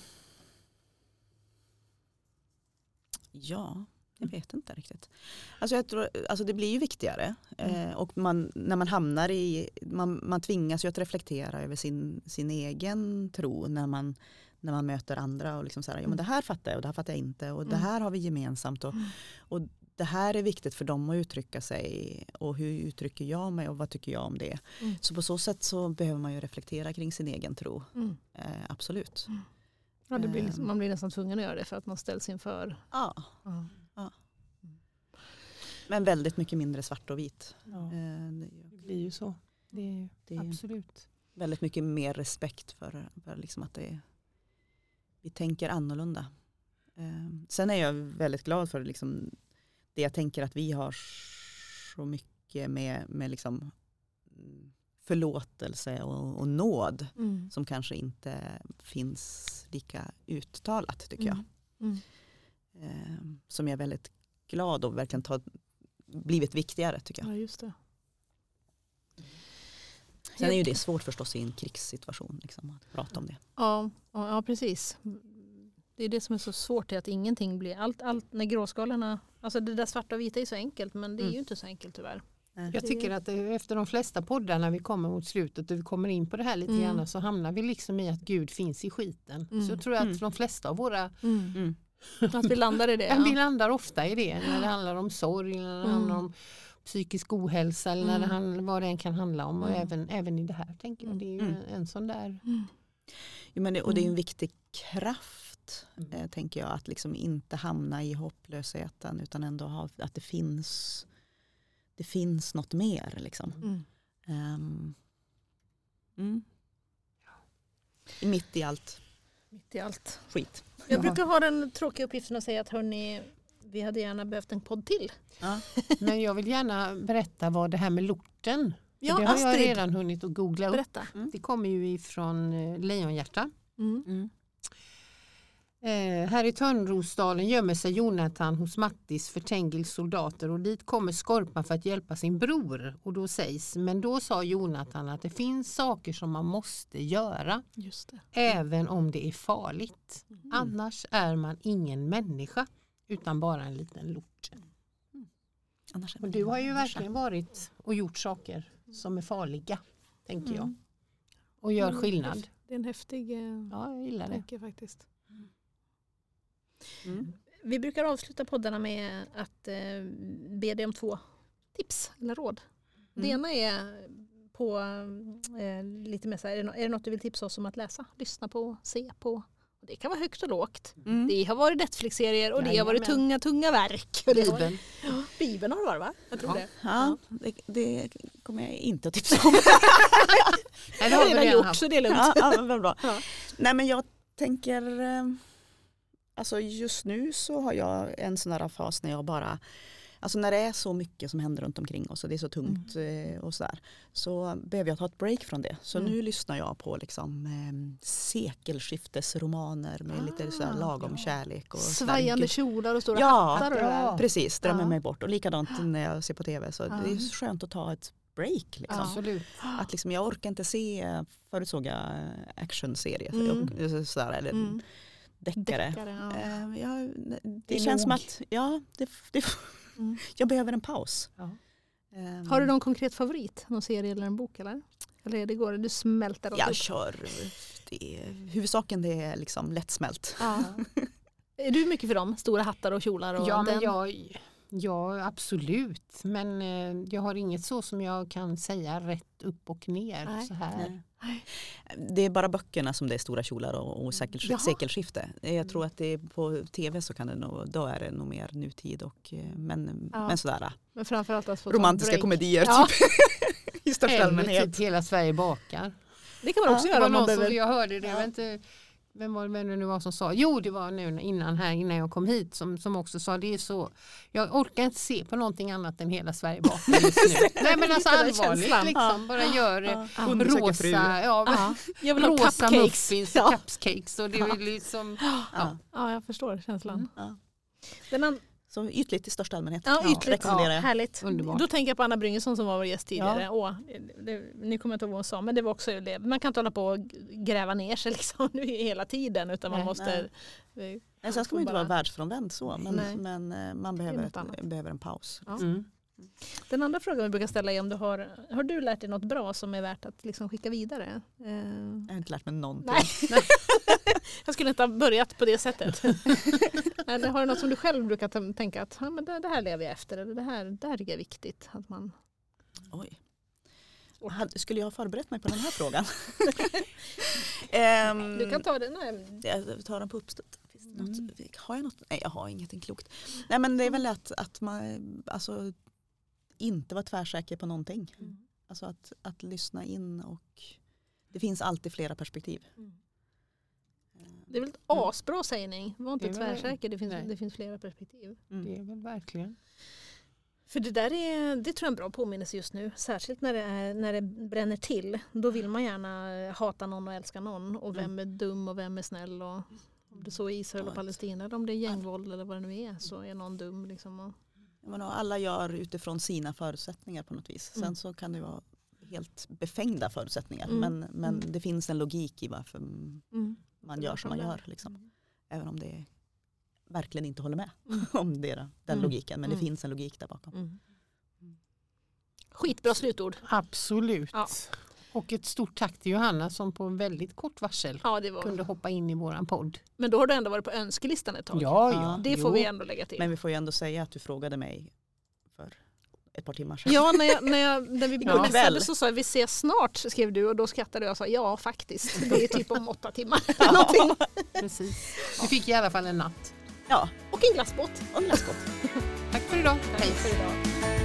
ja, jag vet inte riktigt. Alltså jag tror, alltså det blir ju viktigare eh, och man, när man hamnar i, man, man tvingas ju att reflektera över sin, sin egen tro när man, när man möter andra och liksom så här, ja men det här fattar jag och det här fattar jag inte och det Mm. här har vi gemensamt och, Mm. och det här är viktigt för dem att uttrycka sig och hur uttrycker jag mig och vad tycker jag om det. Mm. Så på så sätt så behöver man ju reflektera kring sin egen tro, Mm. eh, absolut. Ja, det blir liksom, Ehm. man blir nästan tvungen att göra det för att man ställs inför. Ja. Ja. Men väldigt mycket mindre svart och vit. ja. Eh, det Det blir ju så. Det är ju, Det är absolut. väldigt mycket mer respekt för, för liksom att det är, vi tänker annorlunda. Eh, Sen är jag väldigt glad för liksom det jag tänker att vi har så mycket med, med liksom mm, förlåtelse och, och nåd Mm. som kanske inte finns lika uttalat tycker jag. Mm. Eh, Som jag är väldigt glad och verkligen tar, blivit viktigare tycker jag. Ja, just det. Sen är ju det svårt förstås i en krigssituation liksom, att prata om det. Ja, ja, precis. Det är det som är så svårt, är att ingenting blir, allt, allt när gråskalorna, alltså det där svarta och vita är så enkelt men det är Mm. ju inte så enkelt tyvärr. Jag tycker att eh, efter de flesta poddar när vi kommer mot slutet och vi kommer in på det här lite Mm. grann så hamnar vi liksom i att Gud finns i skiten. Mm. Så jag tror att Mm. de flesta av våra, Mm. Att vi landar i det. ja. vi Ja. landar ofta i det när det handlar om sorg, när det Mm. handlar om psykisk ohälsa eller när det Mm. handlar, vad det än kan handla om och Mm. även, även i det här tänker jag. Det är ju Mm. en, sån där Mm. Jo, men det, och det är en Mm. viktig kraft Mm. eh, tänker jag att liksom inte hamna i hopplösheten utan ändå ha, att det finns det finns något mer liksom. Mm. Mm. Mitt i allt Mitt i allt. skit. Jag brukar ha den tråkiga uppgiften att säga att hörni, vi hade gärna behövt en podd till. Ja. Men jag vill gärna berätta vad det här med lorten, Ja, det har jag Astrid, redan hunnit att googla upp. berätta. Det kommer ju ifrån eh, Lejonhjärta. Mm. Mm. Eh, här i Törnrosdalen gömmer sig Jonathan hos Mattis för Tengils soldater och dit kommer Skorpan för att hjälpa sin bror. Och då sägs, men då sa Jonathan att det finns saker som man måste göra även om det är farligt. Mm. Annars är man ingen människa utan bara en liten lort. Annars är Och du har ju människa. verkligen varit och gjort saker som är farliga, tänker jag. Mm. Och gör Mm, skillnad. Det är en häftig eh, Ja, jag gillar det. tanke faktiskt. Mm. Vi brukar avsluta poddarna med att eh, be dig om två tips eller råd. Det Mm. ena är på eh, lite mer så här, är det, är det något du vill tipsa oss om att läsa, lyssna på, se på? Och det kan vara högt och lågt. Mm. Det har varit Netflix-serier och det har varit tunga, tunga verk. Det Bibeln. Ja, Bibeln har det varit va? Jag tror Ja. det. Ja, det, det kommer jag inte att tipsa om. Det det har jag vi redan gjort så det är lugnt. ja, ja, bra. Ja. Nej men jag tänker eh, Alltså just nu så har jag en sån här fas när jag bara Alltså när det är så mycket som händer runt omkring oss och det är så tungt eh, och sådär. Så behöver jag ta ett break från det. Så Mm. nu lyssnar jag på liksom eh, sekelskiftesromaner med lite sådär Ah, lagom ja. kärlek. Och sådär. Svajande Gud. kjolar och stora Ja, hattar där. ja. Precis, drömmer Ja. mig bort. Och likadant när jag ser på tv. Så det är skönt att ta ett break. Liksom. Att liksom, jag orkar inte se, förut såg jag eh, actionserier Mm. sådär, eller Mm. Deckare. Deckare, ja. Eh, jag, det, Det är känns som att ja, det, det, Mm. jag behöver en paus. Ja. Eh, Har du någon konkret favorit? Någon serie eller en bok eller? Eller det går du smälter Jag upp? kör, det, huvudsaken det är liksom lättsmält. Ja. Är du mycket för dem? Stora hattar och kjolar? Och Ja, men jag, ja, absolut. Men eh, jag har inget så som jag kan säga rätt upp och ner. Nej. Så här. Det är bara böckerna som det är stora kjolar och, och sekel, Jaha. sekelskifte. Jag tror att det är på tv så kan det nog, då är det nog mer nutid och eh, men, Ja. men sådär Men framförallt att få romantiska komedier Ja. typ, i största allmänhet. typ Hela Sverige bakar. Det kan man också Det göra om man behöver. jag hörde det, jag Ja. vet inte vem var det vem det nu var som sa, jo det var nu innan här innan jag kom hit som, som också sa det är så, jag orkar inte se på någonting annat än hela Sverige bakar just nu. Nej men alltså allvarligt liksom, bara gör Ja. Undersöker rosa, ja, Ja. Jag vill rosa cupcakes. muffins och cupcakes och det är liksom, Ja. ja, jag förstår känslan. Ja. Den Så ytligt i största allmänhet. ja, ytligt. rekommenderar jag. Härligt. Underbart. Då tänker jag på Anna Bryngesson som var vår gäst tidigare. Åh, det, nu kommer jag inte ihåg vad hon sa, men det var också det. Man kan inte hålla på och gräva ner sig liksom nu hela tiden utan man Nej. måste... eh, Nej, sen ska man inte bara- vara världsfrånvänd så, men, Nej. men eh, man behöver, ett, behöver en paus. Ja. mm. Den andra frågan vi brukar ställa är om du har, har du lärt dig något bra som är värt att liksom skicka vidare? Eh, Jag har inte lärt mig någonting. Nej. jag skulle inte ha börjat på det sättet. Eller har du något som du själv brukar tänka att ja, men det, det här lever jag efter eller det här, det här är viktigt? Att man... Oj. Skulle jag ha förberett mig på den här frågan? Ehm, Du kan ta det. Nej. Jag tar den på uppstuds. Något- Mm. Har jag något? Nej, jag har ingenting klokt. Nej, men det är väl att, att man alltså, inte vara tvärsäker på någonting. Alltså att, att lyssna in och det finns alltid flera perspektiv. Det är väl ett asbra sägning. Var inte Det tvärsäker, det finns, nej. det finns flera perspektiv. Mm. det är väl verkligen. För det där är, det tror jag är en bra påminnelse just nu. Särskilt när det, är, när det bränner till. Då vill man gärna eh, hata någon och älska någon. Och vem är dum och vem är snäll. Och om det så är Israel och. Palestina eller om det är gängvåld eller vad det nu är så är någon dum. Liksom. Jag menar, alla gör utifrån sina förutsättningar på något vis. Sen Mm. så kan det vara helt befängda förutsättningar. Mm. Men, men Mm. det finns en logik i varför mm. man gör som man Mm. gör. Liksom. Även om det verkligen inte håller med Mm. om det, den Mm. logiken. Men det Mm. finns en logik där bakom. Mm. Skitbra slutord. Absolut. Ja. Och ett stort tack till Johanna som på väldigt kort varsel Ja, var. kunde hoppa in i våran podd. Men då har du ändå varit på önskelistan ett tag. Ja, Ja. ja. Det får Jo. vi ändå lägga till. Men vi får ju ändå säga att du frågade mig för ett par timmar sedan. Ja, när, jag, när, jag, när vi kväll. så sa jag vi ses snart skrev du och då skrattade jag och sa ja faktiskt. Det är typ om åtta timmar. Någonting. Precis. Vi fick i alla fall en natt. Ja, Och en glassbåt. och en glassgott. Tack för idag. Tack för idag.